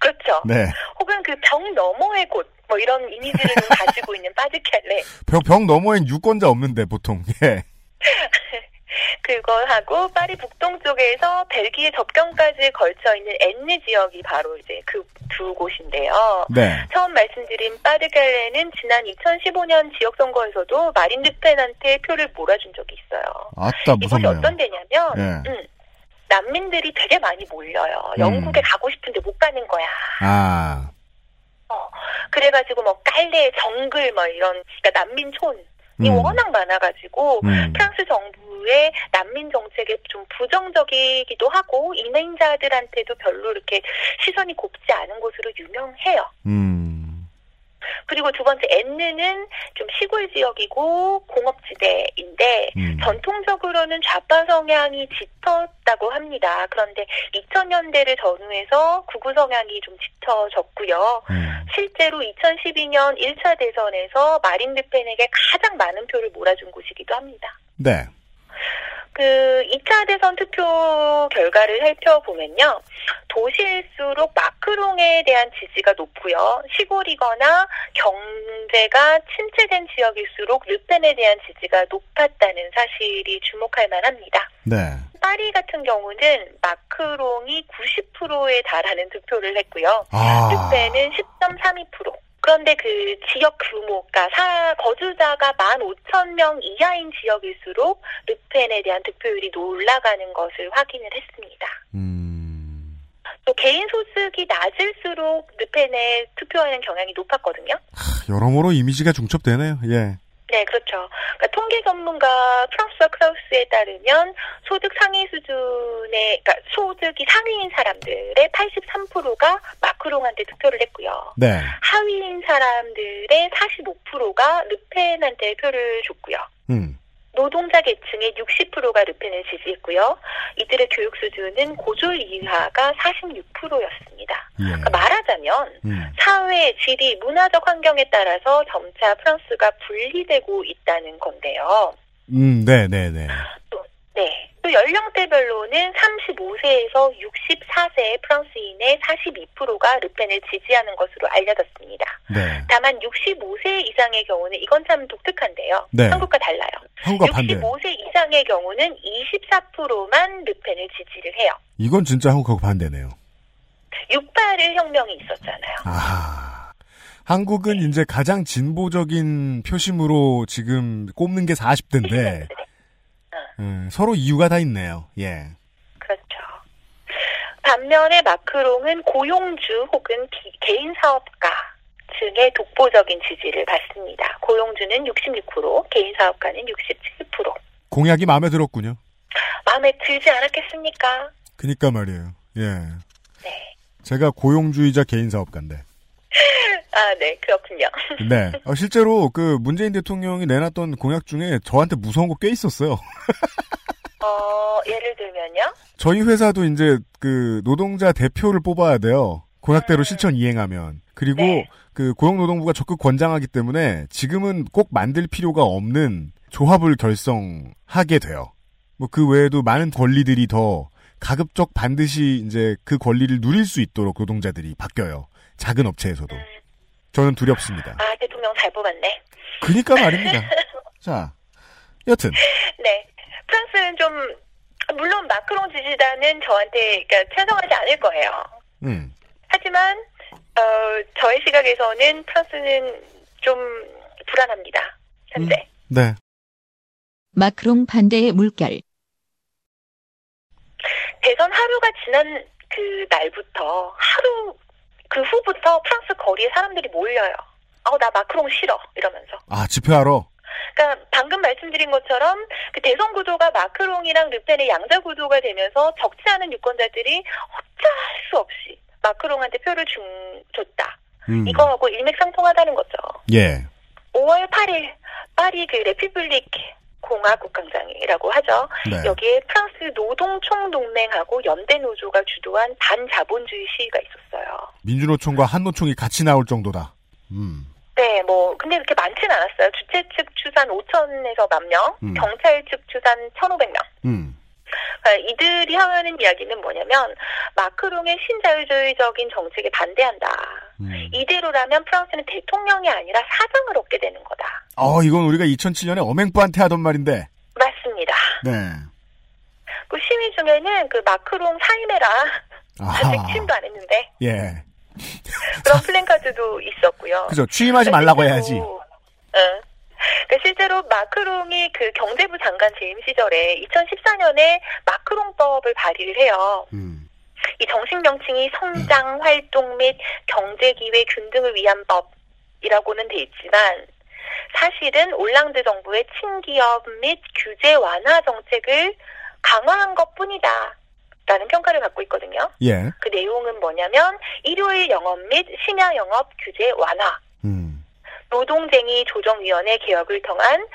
그렇죠. 네. 혹은 그 병 너머의 곳, 뭐 이런 이미지를 가지고 있는 빠드켈레. 병, 병 너머엔 유권자 없는데 보통. 예. 그거 하고 파리 북동쪽에서 벨기에 접경까지 걸쳐 있는 엔느 지역이 바로 이제 그 두 곳인데요. 네. 처음 말씀드린 파드갈레는 지난 2015년 지역 선거에서도 마린 르펜한테 표를 몰아준 적이 있어요. 아따 무섭네요. 이곳이 어떤 데냐면 네. 음, 난민들이 되게 많이 몰려요. 음. 영국에 가고 싶은데 못 가는 거야. 아. 어, 그래가지고 뭐 깔레 정글 뭐 이런 그러니까 난민촌 이 음. 워낙 많아가지고 음. 프랑스 정부의 난민 정책에 좀 부정적이기도 하고 이민자들한테도 별로 이렇게 시선이 곱지 않은 곳으로 유명해요. 음. 그리고 두 번째 엔느는 좀 시골 지역이고 공업지대인데 음. 전통적으로는 좌파 성향이 짙었다고 합니다. 그런데 2000년대를 전후해서 구구 성향이 좀 짙어졌고요. 음. 실제로 2012년 1차 대선에서 마린 르펜에게 가장 많은 표를 몰아준 곳이기도 합니다. 네. 그 2차 대선 투표 결과를 살펴보면요. 도시일수록 마크롱에 대한 지지가 높고요. 시골이거나 경제가 침체된 지역일수록 르펜에 대한 지지가 높았다는 사실이 주목할 만합니다. 네. 파리 같은 경우는 마크롱이 90%에 달하는 득표를 했고요. 아. 르펜은 10.32%. 그런데 그 지역 규모가 사, 거주자가 15,000명 이하인 지역일수록 르펜에 대한 득표율이 올라가는 것을 확인을 했습니다. 음. 또 개인 소득이 낮을수록 르펜에 투표하는 경향이 높았거든요. 하, 여러모로 이미지가 중첩되네요. 예. 네, 그렇죠. 그러니까 통계 전문가 프랑스와 크라우스에 따르면 소득 상위 수준의, 그러니까 소득이 상위인 사람들의 83%가 마크롱한테 투표를 했고요. 네. 하위인 사람들의 45%가 르펜한테 표를 줬고요. 음. 노동자 계층의 60%가 르펜을 지지했고요. 이들의 교육 수준은 고졸 이하가 46%였습니다. 예. 그러니까 말하자면 음. 사회, 지리, 문화적 환경에 따라서 점차 프랑스가 분리되고 있다는 건데요. 음, 네, 네, 네. 또, 네. 또 연령대별로는 35세에서 64세의 프랑스인의 42%가 르펜을 지지하는 것으로 알려졌습니다. 네. 다만 65세 이상의 경우는 이건 참 독특한데요. 네. 한국과 달라요. 한국과 반대. 65세 이상의 경우는 24%만 르펜을 지지를 해요. 이건 진짜 한국하고 반대네요. 6.8일 혁명이 있었잖아요. 아. 한국은 이제 가장 진보적인 표심으로 지금 꼽는 게 40대인데 음, 서로 이유가 다 있네요. 예. 그렇죠. 반면에 마크롱은 고용주 혹은 기, 개인 사업가 층의 독보적인 지지를 받습니다. 고용주는 66%, 개인 사업가는 67%. 공약이 마음에 들었군요. 마음에 들지 않았겠습니까? 그니까 말이에요. 예. 네. 제가 고용주의자 개인 사업가인데. 아, 네, 그렇군요. 네. 어, 실제로 그 문재인 대통령이 내놨던 공약 중에 저한테 무서운 거 꽤 있었어요. 어, 예를 들면요? 저희 회사도 이제 그 노동자 대표를 뽑아야 돼요. 공약대로 음. 실천 이행하면. 그리고 네. 그 고용노동부가 적극 권장하기 때문에 지금은 꼭 만들 필요가 없는 조합을 결성하게 돼요. 뭐 그 외에도 많은 권리들이 더 가급적 반드시 이제 그 권리를 누릴 수 있도록 노동자들이 바뀌어요. 작은 업체에서도. 음. 저는 두렵습니다. 아, 대통령 잘 뽑았네. 그니까 말입니다. 자, 여튼. 네. 프랑스는 좀, 물론 마크롱 지지단은 저한테, 그러니까 찬성하지 않을 거예요. 음. 하지만, 어, 저의 시각에서는 프랑스는 좀 불안합니다. 현재. 음. 네. 마크롱 반대의 물결. 대선 하루가 지난 그 날부터 하루 그 후부터 프랑스 거리에 사람들이 몰려요. 어, 나 마크롱 싫어. 이러면서. 아, 집회하러? 그러니까 방금 말씀드린 것처럼 그 대선 구도가 마크롱이랑 르펜의 양자 구도가 되면서 적지 않은 유권자들이 어찌할 수 없이 마크롱한테 표를 준, 줬다. 음. 이거하고 일맥상통하다는 거죠. 예. 5월 8일 파리 그 레피블릭 공화국 광장이라고 하죠. 네. 여기에 프랑스 노동총동맹하고 연대노조가 주도한 반자본주의 시위가 있었어요. 민주노총과 한노총이 같이 나올 정도다. 음. 네, 뭐 근데 그렇게 많지는 않았어요. 주최 측 추산 5천에서 만 명, 음. 경찰 측 추산 1,500명. 음. 그러니까 이들이 하는 이야기는 뭐냐면 마크롱의 신자유주의적인 정책에 반대한다. 음. 이대로라면 프랑스는 대통령이 아니라 사장을 얻게 되는 거다. 어, 이건 우리가 2007년에 어맹부한테 하던 말인데. 맞습니다. 네. 그 시위 중에는 그 마크롱 사임해라. 아직 취임도 안 했는데. 예. 그런 플랜카드도 있었고요. 그죠. 취임하지 말라고 해야지. 응. 그 실제로 마크롱이 그 경제부 장관 재임 시절에 2014년에 마크롱법을 발의를 해요. 음. 이 정식 명칭이 성장, 활동 및 경제기회 균등을 위한 법이라고는 돼 있지만 사실은 올랑드 정부의 친기업 및 규제 완화 정책을 강화한 것 뿐이다. 라는 평가를 받고 있거든요. 예. 그 내용은 뭐냐면 일요일 영업 및 심야 영업 규제 완화, 음. 노동쟁이 조정위원회 개혁을 통한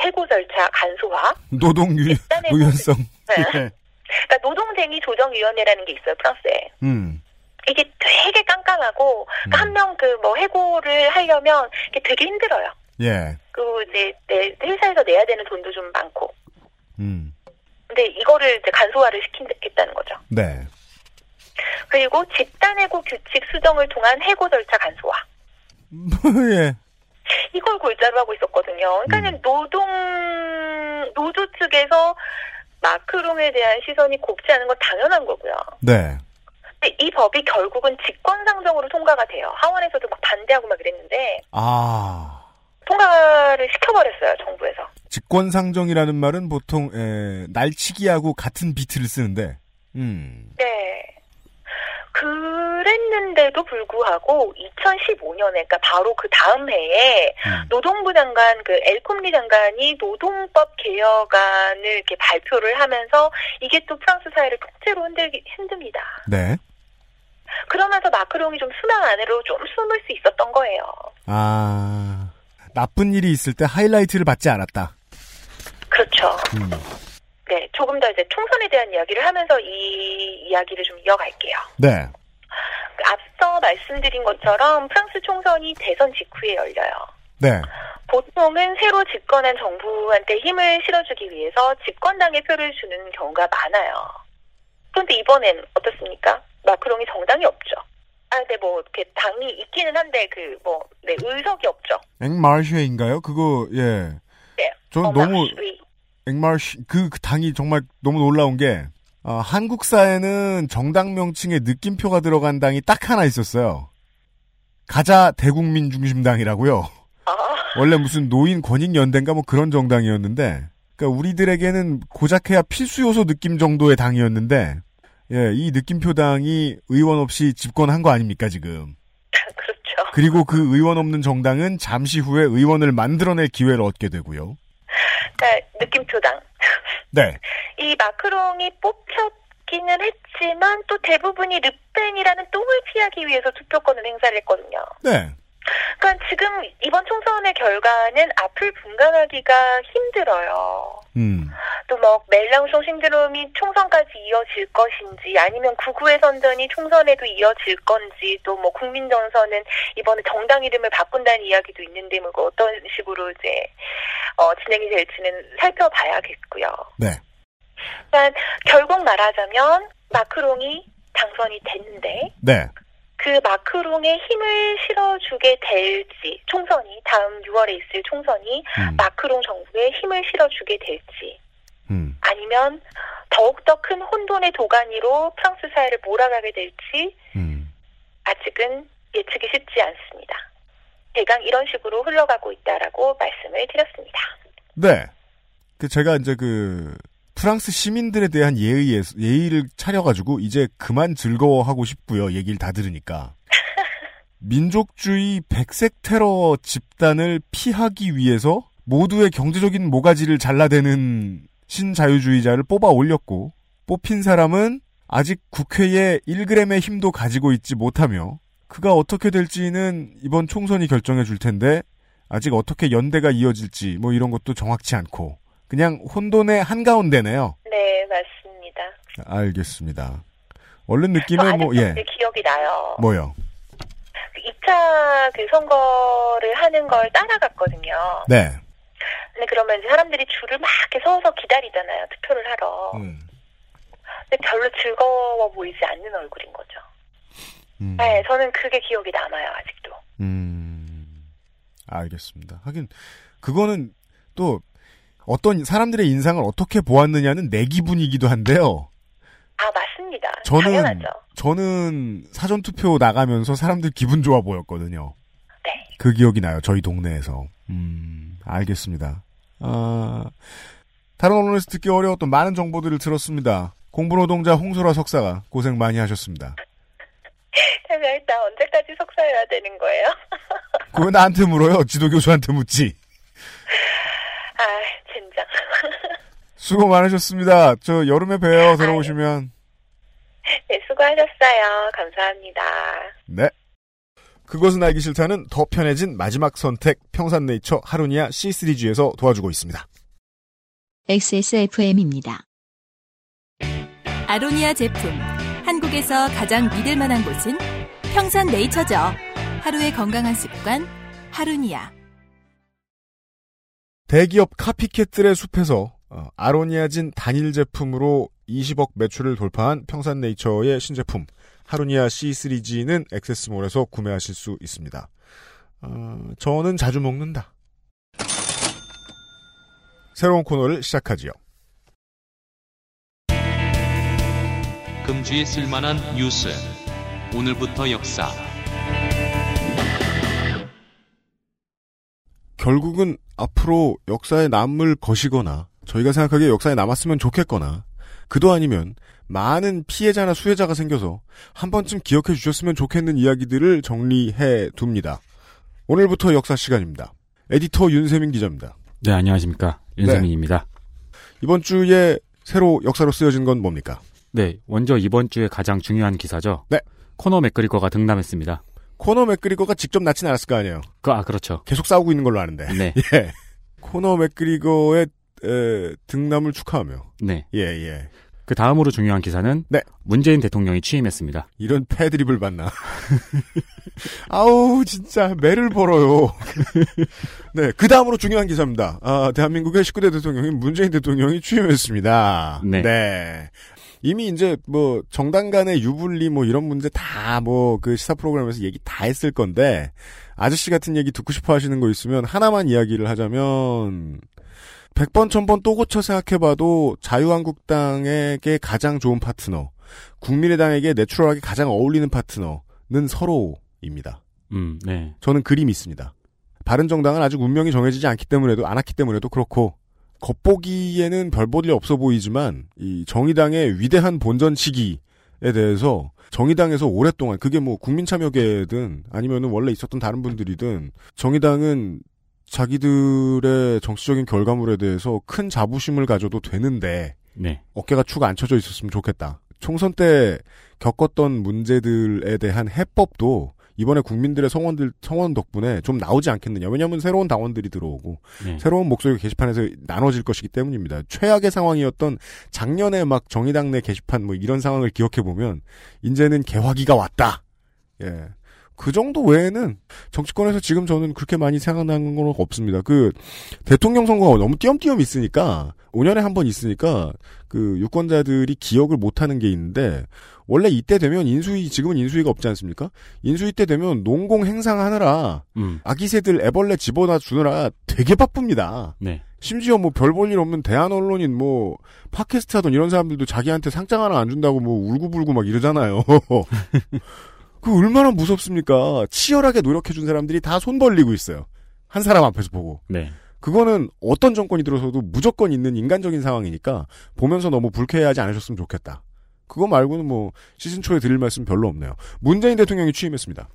해고 절차 간소화, 노동 유, 유연성. 네. 예. 그러니까 노동쟁이 조정위원회라는 게 있어요 프랑스에. 음. 이게 되게 깜깜하고 그러니까 음. 한명 그 뭐 해고를 하려면 이게 되게 힘들어요. 예. 그리고 이제 내 회사에서 내야 되는 돈도 좀 많고. 음. 근데 이거를 이제 간소화를 시키겠다는 거죠. 네. 그리고 집단 해고 규칙 수정을 통한 해고 절차 간소화. 예. 이걸 골자로 하고 있었거든요. 그러니까 음. 노동 노조 측에서 마크롱에 대한 시선이 곱지 않은 건 당연한 거고요. 네. 근데 이 법이 결국은 직권상정으로 통과가 돼요. 하원에서도 막 반대하고 막 그랬는데. 아. 통과를 시켜버렸어요, 정부에서. 직권상정이라는 말은 보통, 에, 날치기하고 같은 비트를 쓰는데, 음. 네. 그 랬는데도 불구하고 2015년에 그러니까 바로 그 다음 해에 음. 노동부 장관 그 엘콤리 장관이 노동법 개혁안을 이렇게 발표를 하면서 이게 또 프랑스 사회를 통째로 흔들기 힘듭니다. 네. 그러면서 마크롱이 좀 수면 안으로 좀 숨을 수 있었던 거예요. 아 나쁜 일이 있을 때 하이라이트를 받지 않았다. 그렇죠. 음. 네, 조금 더 이제 총선에 대한 이야기를 하면서 이 이야기를 좀 이어갈게요. 네. 앞서 말씀드린 것처럼 프랑스 총선이 대선 직후에 열려요. 네. 보통은 새로 집권한 정부한테 힘을 실어주기 위해서 집권당의 표를 주는 경우가 많아요. 그런데 이번엔 어떻습니까? 마크롱이 정당이 없죠. 아, 네, 뭐, 이렇게 당이 있기는 한데, 그, 뭐, 네, 의석이 없죠. 앵마르쉐인가요? 그거, 예. 네. 전 너무, 앵마르쉐, 그, 그 당이 정말 너무 놀라운 게, 어, 한국사에는 정당 명칭에 느낌표가 들어간 당이 딱 하나 있었어요. 가자 대국민 중심당이라고요. 아. 원래 무슨 노인 권익연대인가 뭐 그런 정당이었는데, 그러니까 우리들에게는 고작해야 필수 요소 느낌 정도의 당이었는데, 예, 이 느낌표 당이 의원 없이 집권한 거 아닙니까 지금? 그렇죠. 그리고 그 의원 없는 정당은 잠시 후에 의원을 만들어낼 기회를 얻게 되고요. 네, 느낌표당. 네. 이 마크롱이 뽑혔기는 했지만 또 대부분이 르펜이라는 똥을 피하기 위해서 투표권을 행사를 했거든요. 네. 그러니까 지금 이번 총선의 결과는 앞을 분간하기가 힘들어요. 음. 또뭐 멜랑쇼 신드롬이 총선까지 이어질 것인지 아니면 구구의 선전이 총선에도 이어질 건지 또 뭐 국민 정서는 이번에 정당 이름을 바꾼다는 이야기도 있는데 뭐 어떤 식으로 이제 어, 진행이 될지는 살펴봐야겠고요. 네. 그러니까 결국 말하자면 마크롱이 당선이 됐는데 네. 그 마크롱의 힘을 실어주게 될지 총선이 다음 6월에 있을 총선이 음. 마크롱 정부에 힘을 실어주게 될지 음. 아니면 더욱더 큰 혼돈의 도가니로 프랑스 사회를 몰아가게 될지 음. 아직은 예측이 쉽지 않습니다. 대강 이런 식으로 흘러가고 있다라고 말씀을 드렸습니다. 네. 그 제가 이제 그 프랑스 시민들에 대한 예의 예의를 차려가지고 이제 그만 즐거워하고 싶고요. 얘기를 다 들으니까. 민족주의 백색 테러 집단을 피하기 위해서 모두의 경제적인 모가지를 잘라대는 신자유주의자를 뽑아 올렸고 뽑힌 사람은 아직 국회에 1g의 힘도 가지고 있지 못하며 그가 어떻게 될지는 이번 총선이 결정해 줄 텐데 아직 어떻게 연대가 이어질지 뭐 이런 것도 정확치 않고 그냥 혼돈의 한가운데네요. 네, 맞습니다. 알겠습니다. 얼른 느낌은 뭐, 예. 기억이 나요. 뭐요? 2차 그 선거를 하는 걸 따라갔거든요. 네. 근데 그러면 이제 사람들이 줄을 막 이렇게 서서 기다리잖아요. 투표를 하러. 음. 근데 별로 즐거워 보이지 않는 얼굴인 거죠. 음. 네, 저는 그게 기억이 남아요, 아직도. 음. 알겠습니다. 하긴, 그거는 또 어떤 사람들의 인상을 어떻게 보았느냐는 내 기분이기도 한데요. 아 맞습니다. 저는 당연하죠. 저는 사전 투표 나가면서 사람들 기분 좋아 보였거든요. 네. 그 기억이 나요. 저희 동네에서. 음 알겠습니다. 아 다른 언론에서 듣기 어려웠던 많은 정보들을 들었습니다. 공부노동자 홍소라 석사가 고생 많이 하셨습니다. 제가 일단 언제까지 석사해야 되는 거예요? 그거 나한테 물어요. 지도교수한테 묻지. 아, 젠장. 수고 많으셨습니다. 저 여름에 뵈어 들어오시면. 네, 수고하셨어요. 감사합니다. 네. 그것은 알기 싫다는 더 편해진 마지막 선택 평산네이처 하루니아 C3G에서 도와주고 있습니다. XSFM입니다. 아로니아 제품. 한국에서 가장 믿을 만한 곳은 평산네이처죠. 하루의 건강한 습관, 하루니아. 대기업 카피캣들의 숲에서 어, 아로니아진 단일 제품으로 20억 매출을 돌파한 평산네이처의 신제품 하루니아 C3G는 액세스몰에서 구매하실 수 있습니다. 어, 저는 자주 먹는다. 새로운 코너를 시작하지요. 금주에 쓸만한 뉴스. 오늘부터 역사. 결국은 앞으로 역사에 남을 것이거나 저희가 생각하기에 역사에 남았으면 좋겠거나 그도 아니면 많은 피해자나 수혜자가 생겨서 한 번쯤 기억해 주셨으면 좋겠는 이야기들을 정리해 둡니다. 오늘부터 역사 시간입니다. 에디터 윤세민 기자입니다. 네, 안녕하십니까. 윤세민입니다. 네. 이번 주에 새로 역사로 쓰여진 건 뭡니까? 네, 먼저 이번 주에 가장 중요한 기사죠. 네. 코너 맥그리거가 등남했습니다. 코너 맥그리거가 직접 낳진 않았을 거 아니에요. 그, 아, 그렇죠. 계속 싸우고 있는 걸로 아는데. 네. 예. 코너 맥그리거의 에, 등남을 축하하며. 네. 예, 예. 그 다음으로 중요한 기사는 네. 문재인 대통령이 취임했습니다. 이런 패드립을 받나. 아우 진짜 매를 벌어요. 네, 그 다음으로 중요한 기사입니다. 아, 대한민국의 19대 대통령인 문재인 대통령이 취임했습니다. 네. 네. 이미 이제 뭐 정당 간의 유불리 뭐 이런 문제 다 뭐 그 시사 프로그램에서 얘기 다 했을 건데 아저씨 같은 얘기 듣고 싶어 하시는 거 있으면 하나만 이야기를 하자면 100번 1000번 또 고쳐 생각해봐도 자유한국당에게 가장 좋은 파트너 국민의당에게 내추럴하게 가장 어울리는 파트너는 서로입니다. 음, 네. 저는 그림이 있습니다. 바른정당은 아직 운명이 정해지지 않기 때문에도 안 왔기 때문에도 그렇고 겉보기에는 별 볼 일 없어 보이지만 이 정의당의 위대한 본전 시기에 대해서 정의당에서 오랫동안 그게 뭐 국민참여계든 아니면은 원래 있었던 다른 분들이든 정의당은 자기들의 정치적인 결과물에 대해서 큰 자부심을 가져도 되는데 네. 어깨가 축 안 쳐져 있었으면 좋겠다. 총선 때 겪었던 문제들에 대한 해법도 이번에 국민들의 성원들 성원 덕분에 좀 나오지 않겠느냐. 왜냐하면 새로운 당원들이 들어오고 네. 새로운 목소리가 게시판에서 나눠질 것이기 때문입니다. 최악의 상황이었던 작년에 막 정의당 내 게시판 뭐 이런 상황을 기억해 보면 이제는 개화기가 왔다. 예. 그 정도 외에는 정치권에서 지금 저는 그렇게 많이 생각나는 건 없습니다. 그 대통령 선거가 너무 띄엄띄엄 있으니까 5년에 한 번 있으니까 그 유권자들이 기억을 못 하는 게 있는데 원래 이때 되면 인수위 지금은 인수위가 없지 않습니까? 인수위 때 되면 농공 행상하느라 음. 아기새들 애벌레 집어다 주느라 되게 바쁩니다. 네. 심지어 뭐 별 볼 일 없는 대한 언론인 뭐 팟캐스트 하던 이런 사람들도 자기한테 상장 하나 안 준다고 뭐 울고불고 막 이러잖아요. 그 얼마나 무섭습니까? 치열하게 노력해준 사람들이 다 손 벌리고 있어요. 한 사람 앞에서 보고. 네. 그거는 어떤 정권이 들어서도 무조건 있는 인간적인 상황이니까 보면서 너무 불쾌해하지 않으셨으면 좋겠다. 그거 말고는 뭐 시즌 초에 드릴 말씀 별로 없네요. 문재인 대통령이 취임했습니다.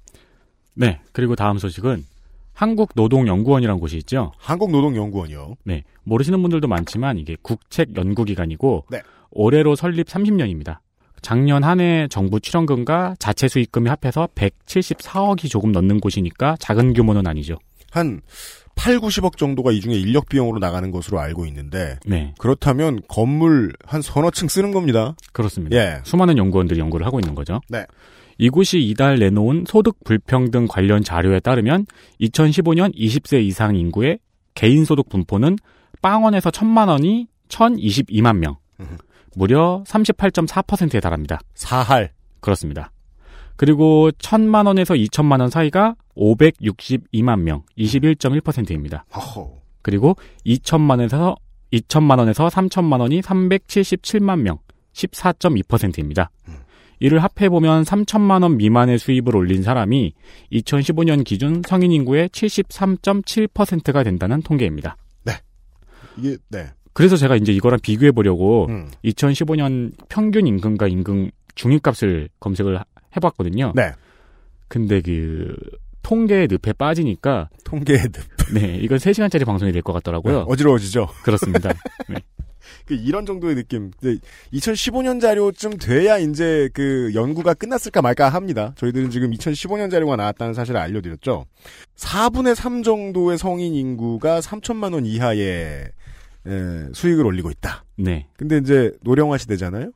네. 그리고 다음 소식은 한국노동연구원이라는 곳이 있죠. 한국노동연구원이요. 네. 모르시는 분들도 많지만 이게 국책 연구기관이고 네. 올해로 설립 30년입니다. 작년 한 해 정부 출연금과 자체 수익금이 합해서 174억이 조금 넘는 곳이니까 작은 규모는 아니죠. 한 8, 90억 정도가 이 중에 인력 비용으로 나가는 것으로 알고 있는데 네. 그렇다면 건물 한 서너 층 쓰는 겁니다. 그렇습니다. 예. 수많은 연구원들이 연구를 하고 있는 거죠. 네. 이곳이 이달 내놓은 소득 불평등 관련 자료에 따르면 2015년 20세 이상 인구의 개인 소득 분포는 빵원에서 1000만 원이 1022만 명. 무려 38.4%에 달합니다. 사할. 그렇습니다. 그리고 1000만 원에서 2000만 원 사이가 562만 명, 21.1%입니다. 허허. 그리고 2천만 원에서 2천만 원에서 3천만 원이 377만 명, 14.2%입니다. 이를 합해 보면 3천만 원 미만의 수입을 올린 사람이 2015년 기준 성인 인구의 73.7%가 된다는 통계입니다. 이게 네. 그래서 제가 이제 이거랑 비교해 보려고 음. 2015년 평균 임금과 임금 중위값을 검색을 하- 해봤거든요. 네. 근데 그 통계의 늪에 빠지니까 통계의 늪. 네, 이건 3시간짜리 방송이 될 것 같더라고요. 어지러워지죠. 그렇습니다. 네. 그 이런 정도의 느낌. 2015년 자료쯤 돼야 이제 그 연구가 끝났을까 말까 합니다. 저희들은 지금 2015년 자료가 나왔다는 사실을 알려드렸죠. 4분의 3 정도의 성인 인구가 3천만 원 이하의 에, 수익을 올리고 있다. 네. 근데 이제 노령화 시대잖아요.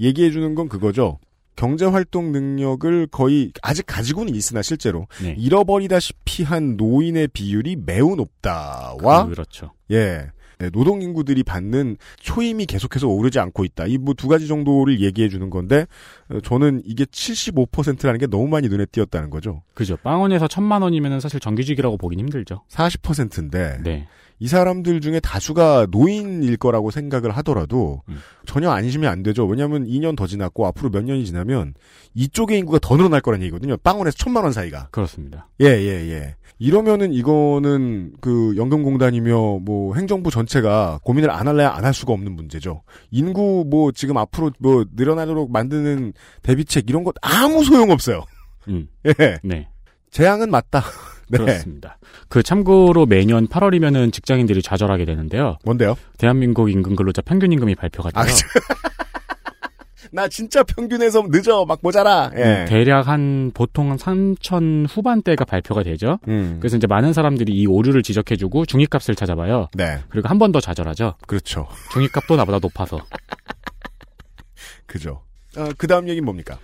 얘기해 주는 건 그거죠. 경제 활동 능력을 거의 아직 가지고는 있으나 실제로 네. 잃어버리다시피 한 노인의 비율이 매우 높다와 그렇죠. 예. 네, 노동 인구들이 받는 초임이 계속해서 오르지 않고 있다. 이 뭐 두 가지 정도를 얘기해 주는 건데 어, 저는 이게 75%라는 게 너무 많이 눈에 띄었다는 거죠. 그죠. 빵원에서 천만 원이면 사실 정규직이라고 보긴 힘들죠. 40%인데 네. 이 사람들 중에 다수가 노인일 거라고 생각을 하더라도 음. 전혀 안심이 안 되죠. 왜냐하면 2년 더 지났고 앞으로 몇 년이 지나면 이쪽의 인구가 더 늘어날 거란 얘기거든요. 빵원에서 천만 원 사이가. 그렇습니다. 예, 예, 예. 이러면은 이거는 그 연금공단이며 뭐 행정부 전체가 고민을 안 할래야 안 할 수가 없는 문제죠. 인구 뭐 지금 앞으로 뭐 늘어나도록 만드는 대비책 이런 것 아무 소용 없어요. 음. 예. 네. 재앙은 맞다. 네. 그렇습니다. 그 참고로 매년 8월이면은 직장인들이 좌절하게 되는데요. 뭔데요? 대한민국 임금 근로자 평균 임금이 발표가 돼요. 아, 나 진짜 평균에서 늦어 막 모자라. 예. 음, 대략 한 보통 3천 후반대가 발표가 되죠. 음. 그래서 이제 많은 사람들이 이 오류를 지적해주고 중위값을 찾아봐요. 네. 그리고 한 번 더 좌절하죠. 그렇죠. 중위값도 나보다 높아서. 그죠. 어, 그 다음 얘기는 뭡니까?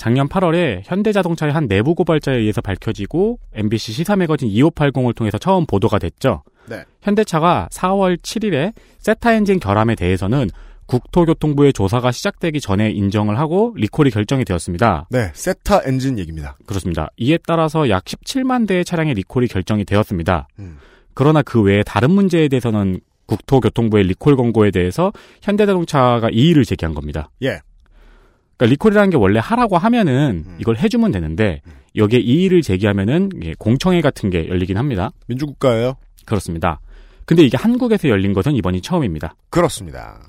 작년 8월에 현대자동차의 한 내부 고발자에 의해서 밝혀지고 MBC 시사 매거진 2580을 통해서 처음 보도가 됐죠. 네. 현대차가 4월 7일에 세타 엔진 결함에 대해서는 국토교통부의 조사가 시작되기 전에 인정을 하고 리콜이 결정이 되었습니다. 네. 세타 엔진 얘기입니다. 그렇습니다. 이에 따라서 약 17만 대의 차량의 리콜이 결정이 되었습니다. 음. 그러나 그 외에 다른 문제에 대해서는 국토교통부의 리콜 권고에 대해서 현대자동차가 이의를 제기한 겁니다. 예. 그러니까 리콜이라는 게 원래 하라고 하면은 음. 이걸 해주면 되는데 여기에 이의를 제기하면은 공청회 같은 게 열리긴 합니다. 민주국가예요? 그렇습니다. 근데 이게 한국에서 열린 것은 이번이 처음입니다. 그렇습니다.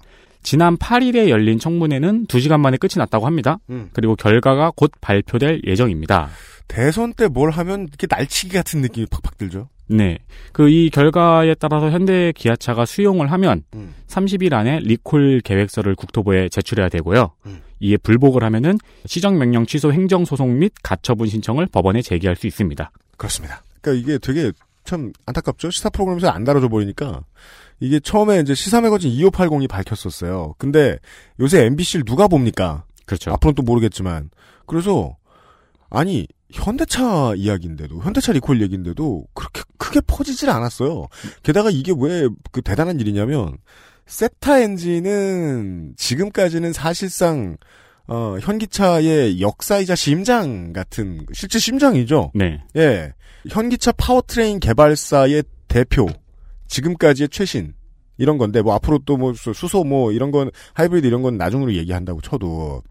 지난 8일에 열린 청문회는 2시간 만에 끝이 났다고 합니다. 음. 그리고 결과가 곧 발표될 예정입니다. 대선 때 뭘 하면 이렇게 날치기 같은 느낌이 팍팍 들죠. 네. 그 이 결과에 따라서 현대 기아차가 수용을 하면 음. 30일 안에 리콜 계획서를 국토부에 제출해야 되고요. 음. 이에 불복을 하면은 시정명령 취소 행정소송 및 가처분 신청을 법원에 제기할 수 있습니다. 그렇습니다. 그러니까 이게 되게 참 안타깝죠. 시사 프로그램에서 안 다뤄져 버리니까 이게 처음에 이제 시사 매거진 2580이 밝혔었어요. 근데 요새 MBC를 누가 봅니까? 그렇죠. 앞으로는 또 모르겠지만. 그래서 아니 현대차 이야기인데도 현대차 리콜 얘기인데도 그렇게 크게 퍼지질 않았어요. 게다가 이게 왜 그 대단한 일이냐면 세타 엔진은 지금까지는 사실상 어, 현기차의 역사이자 심장 같은 실제 심장이죠. 네. 예. 현기차 powertrain 개발사의 대표 지금까지의 최신 이런 건데 뭐 앞으로 또 뭐 수소 뭐 이런 건 하이브리드 이런 건 나중으로 얘기한다고 쳐도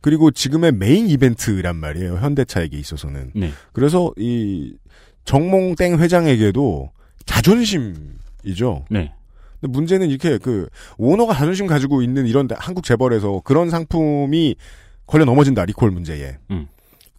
그리고 지금의 메인 이벤트란 말이에요. 현대차에게 있어서는. 네. 그래서 이 정몽땡 회장에게도 자존심이죠. 네. 근데 문제는 이렇게 그 오너가 자존심 가지고 있는 이런 데- 한국 재벌에서 그런 상품이 걸려 넘어진다 리콜 문제에. 음.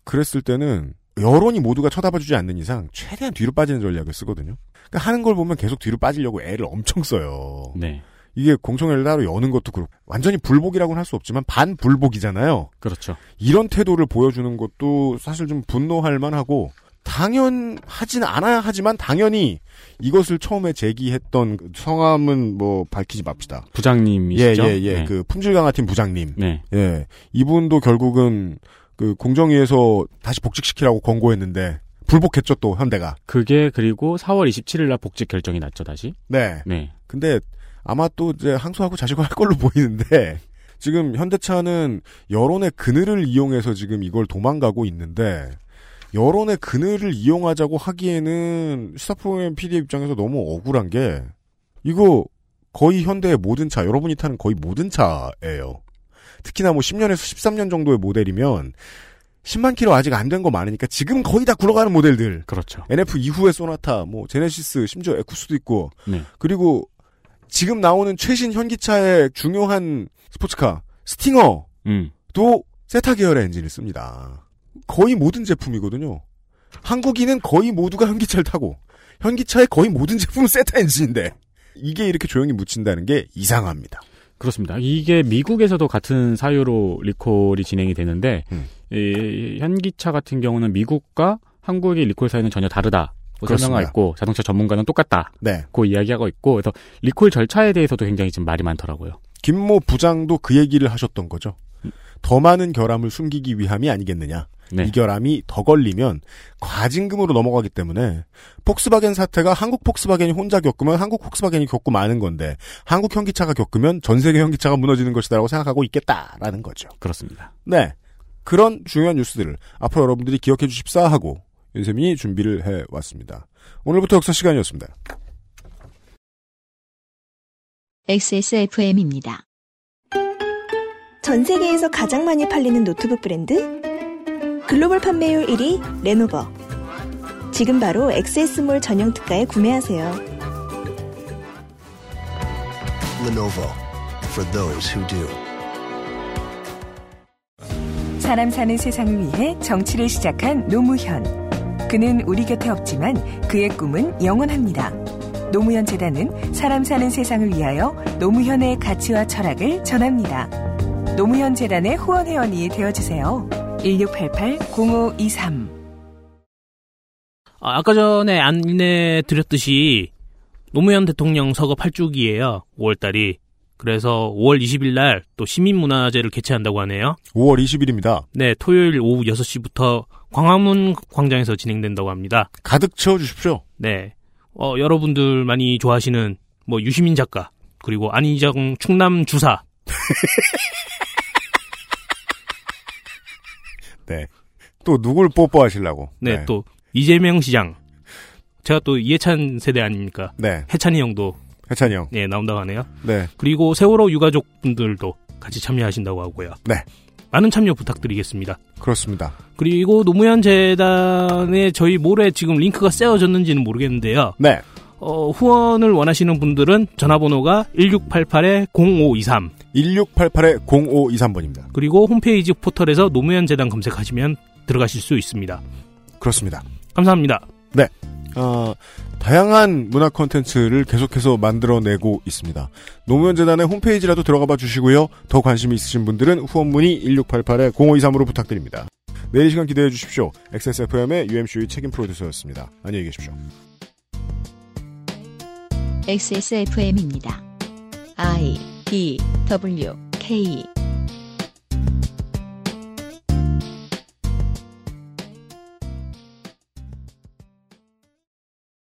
그랬을 때는 여론이 모두가 쳐다봐주지 않는 이상 최대한 뒤로 빠지는 전략을 쓰거든요. 그러니까 하는 걸 보면 계속 뒤로 빠지려고 애를 엄청 써요. 네. 이게 공청회를 따로 여는 것도 그렇고 완전히 불복이라고는 할 수 없지만 반불복이잖아요. 그렇죠. 이런 태도를 보여주는 것도 사실 좀 분노할 만하고 당연하진 않아야 하지만 당연히 이것을 처음에 제기했던 그 성함은 뭐 밝히지 맙시다. 부장님이시죠? 예, 예, 예. 네. 그 품질 강화팀 부장님. 네. 예. 이분도 결국은 그 공정위에서 다시 복직시키라고 권고했는데 불복했죠 또 현대가. 그게 그리고 4월 27일 날 복직 결정이 났죠, 다시. 네. 네. 근데 아마 또 이제 항소하고 자식을 할 걸로 보이는데 지금 현대차는 여론의 그늘을 이용해서 지금 이걸 도망가고 있는데 여론의 그늘을 이용하자고 하기에는 시사 프로그램 PD 입장에서 너무 억울한 게 이거 거의 현대의 모든 차 여러분이 타는 거의 모든 차예요. 특히나 뭐 10년에서 13년 정도의 모델이면 10만 킬로 아직 안 된 거 많으니까 지금 거의 다 굴러가는 모델들. 그렇죠. NF 이후의 소나타, 뭐 제네시스, 심지어 에쿠스도 있고 네. 그리고 지금 나오는 최신 현기차의 중요한 스포츠카 스팅어도 음. 세타 계열의 엔진을 씁니다. 거의 모든 제품이거든요. 한국인은 거의 모두가 현기차를 타고 현기차의 거의 모든 제품은 세타 엔진인데 이게 이렇게 조용히 묻힌다는 게 이상합니다. 그렇습니다. 이게 미국에서도 같은 사유로 리콜이 진행이 되는데 음. 이 현기차 같은 경우는 미국과 한국의 리콜 사유는 전혀 다르다. 고 설명하고. 있고 자동차 전문가는 똑같다. 네. 고 이야기하고 있고 그래서 리콜 절차에 대해서도 굉장히 지금 말이 많더라고요. 김모 부장도 그 얘기를 하셨던 거죠. 더 많은 결함을 숨기기 위함이 아니겠느냐. 네. 이 결함이 더 걸리면 과징금으로 넘어가기 때문에 폭스바겐 사태가 한국 폭스바겐이 혼자 겪으면 한국 폭스바겐이 겪고 마는 건데 한국 현기차가 겪으면 전 세계 현기차가 무너지는 것이다라고 생각하고 있겠다라는 거죠. 그렇습니다. 네. 그런 중요한 뉴스들을 앞으로 여러분들이 기억해 주십사 하고 윤세민이 준비를 해 왔습니다. 오늘부터 역사 시간이었습니다. XSFM입니다. 전 세계에서 가장 많이 팔리는 노트북 브랜드? 글로벌 판매율 1위 레노버. 지금 바로 XS몰 전용 특가에 구매하세요. Lenovo for those who do. 사람 사는 세상을 위해 정치를 시작한 노무현. 그는 우리 곁에 없지만 그의 꿈은 영원합니다. 노무현 재단은 사람 사는 세상을 위하여 노무현의 가치와 철학을 전합니다. 노무현 재단의 후원 회원이 되어 주세요. 1688-0523 아, 아까 전에 안내 드렸듯이 노무현 대통령 서거 8주기예요. 5월달이. 그래서 5월 20일 날 또 시민문화제를 개최한다고 하네요. 5월 20일입니다. 네, 토요일 오후 6시부터 광화문 광장에서 진행된다고 합니다. 가득 채워 주십시오. 네. 어, 여러분들 많이 좋아하시는 뭐 유시민 작가 그리고 안희정 충남 주사 네. 또 누굴 뽀뽀하시려고. 네, 또 이재명 시장 제가 또 이해찬 세대 아닙니까? 네. 해찬이 형도 해찬이 형. 네, 나온다고 하네요. 네. 그리고 세월호 유가족 분들도 같이 참여하신다고 하고요. 네. 많은 참여 부탁드리겠습니다. 그렇습니다. 그리고 노무현 재단에 저희 모레 지금 링크가 세워졌는지는 모르겠는데요. 네. 어, 후원을 원하시는 분들은 전화번호가 1688-0523 1688-0523번입니다. 그리고 홈페이지 포털에서 노무현 재단 검색하시면 들어가실 수 있습니다. 그렇습니다. 감사합니다. 네. 어, 다양한 문화 콘텐츠를 계속해서 만들어내고 있습니다. 노무현 재단의 홈페이지라도 들어가 봐 주시고요. 더 관심이 있으신 분들은 후원 문의 1688-0523으로 부탁드립니다. 내일 이 시간 기대해 주십시오. XSFM의 UMC의 책임 프로듀서였습니다. 안녕히 계십시오. XSFM입니다. I D W K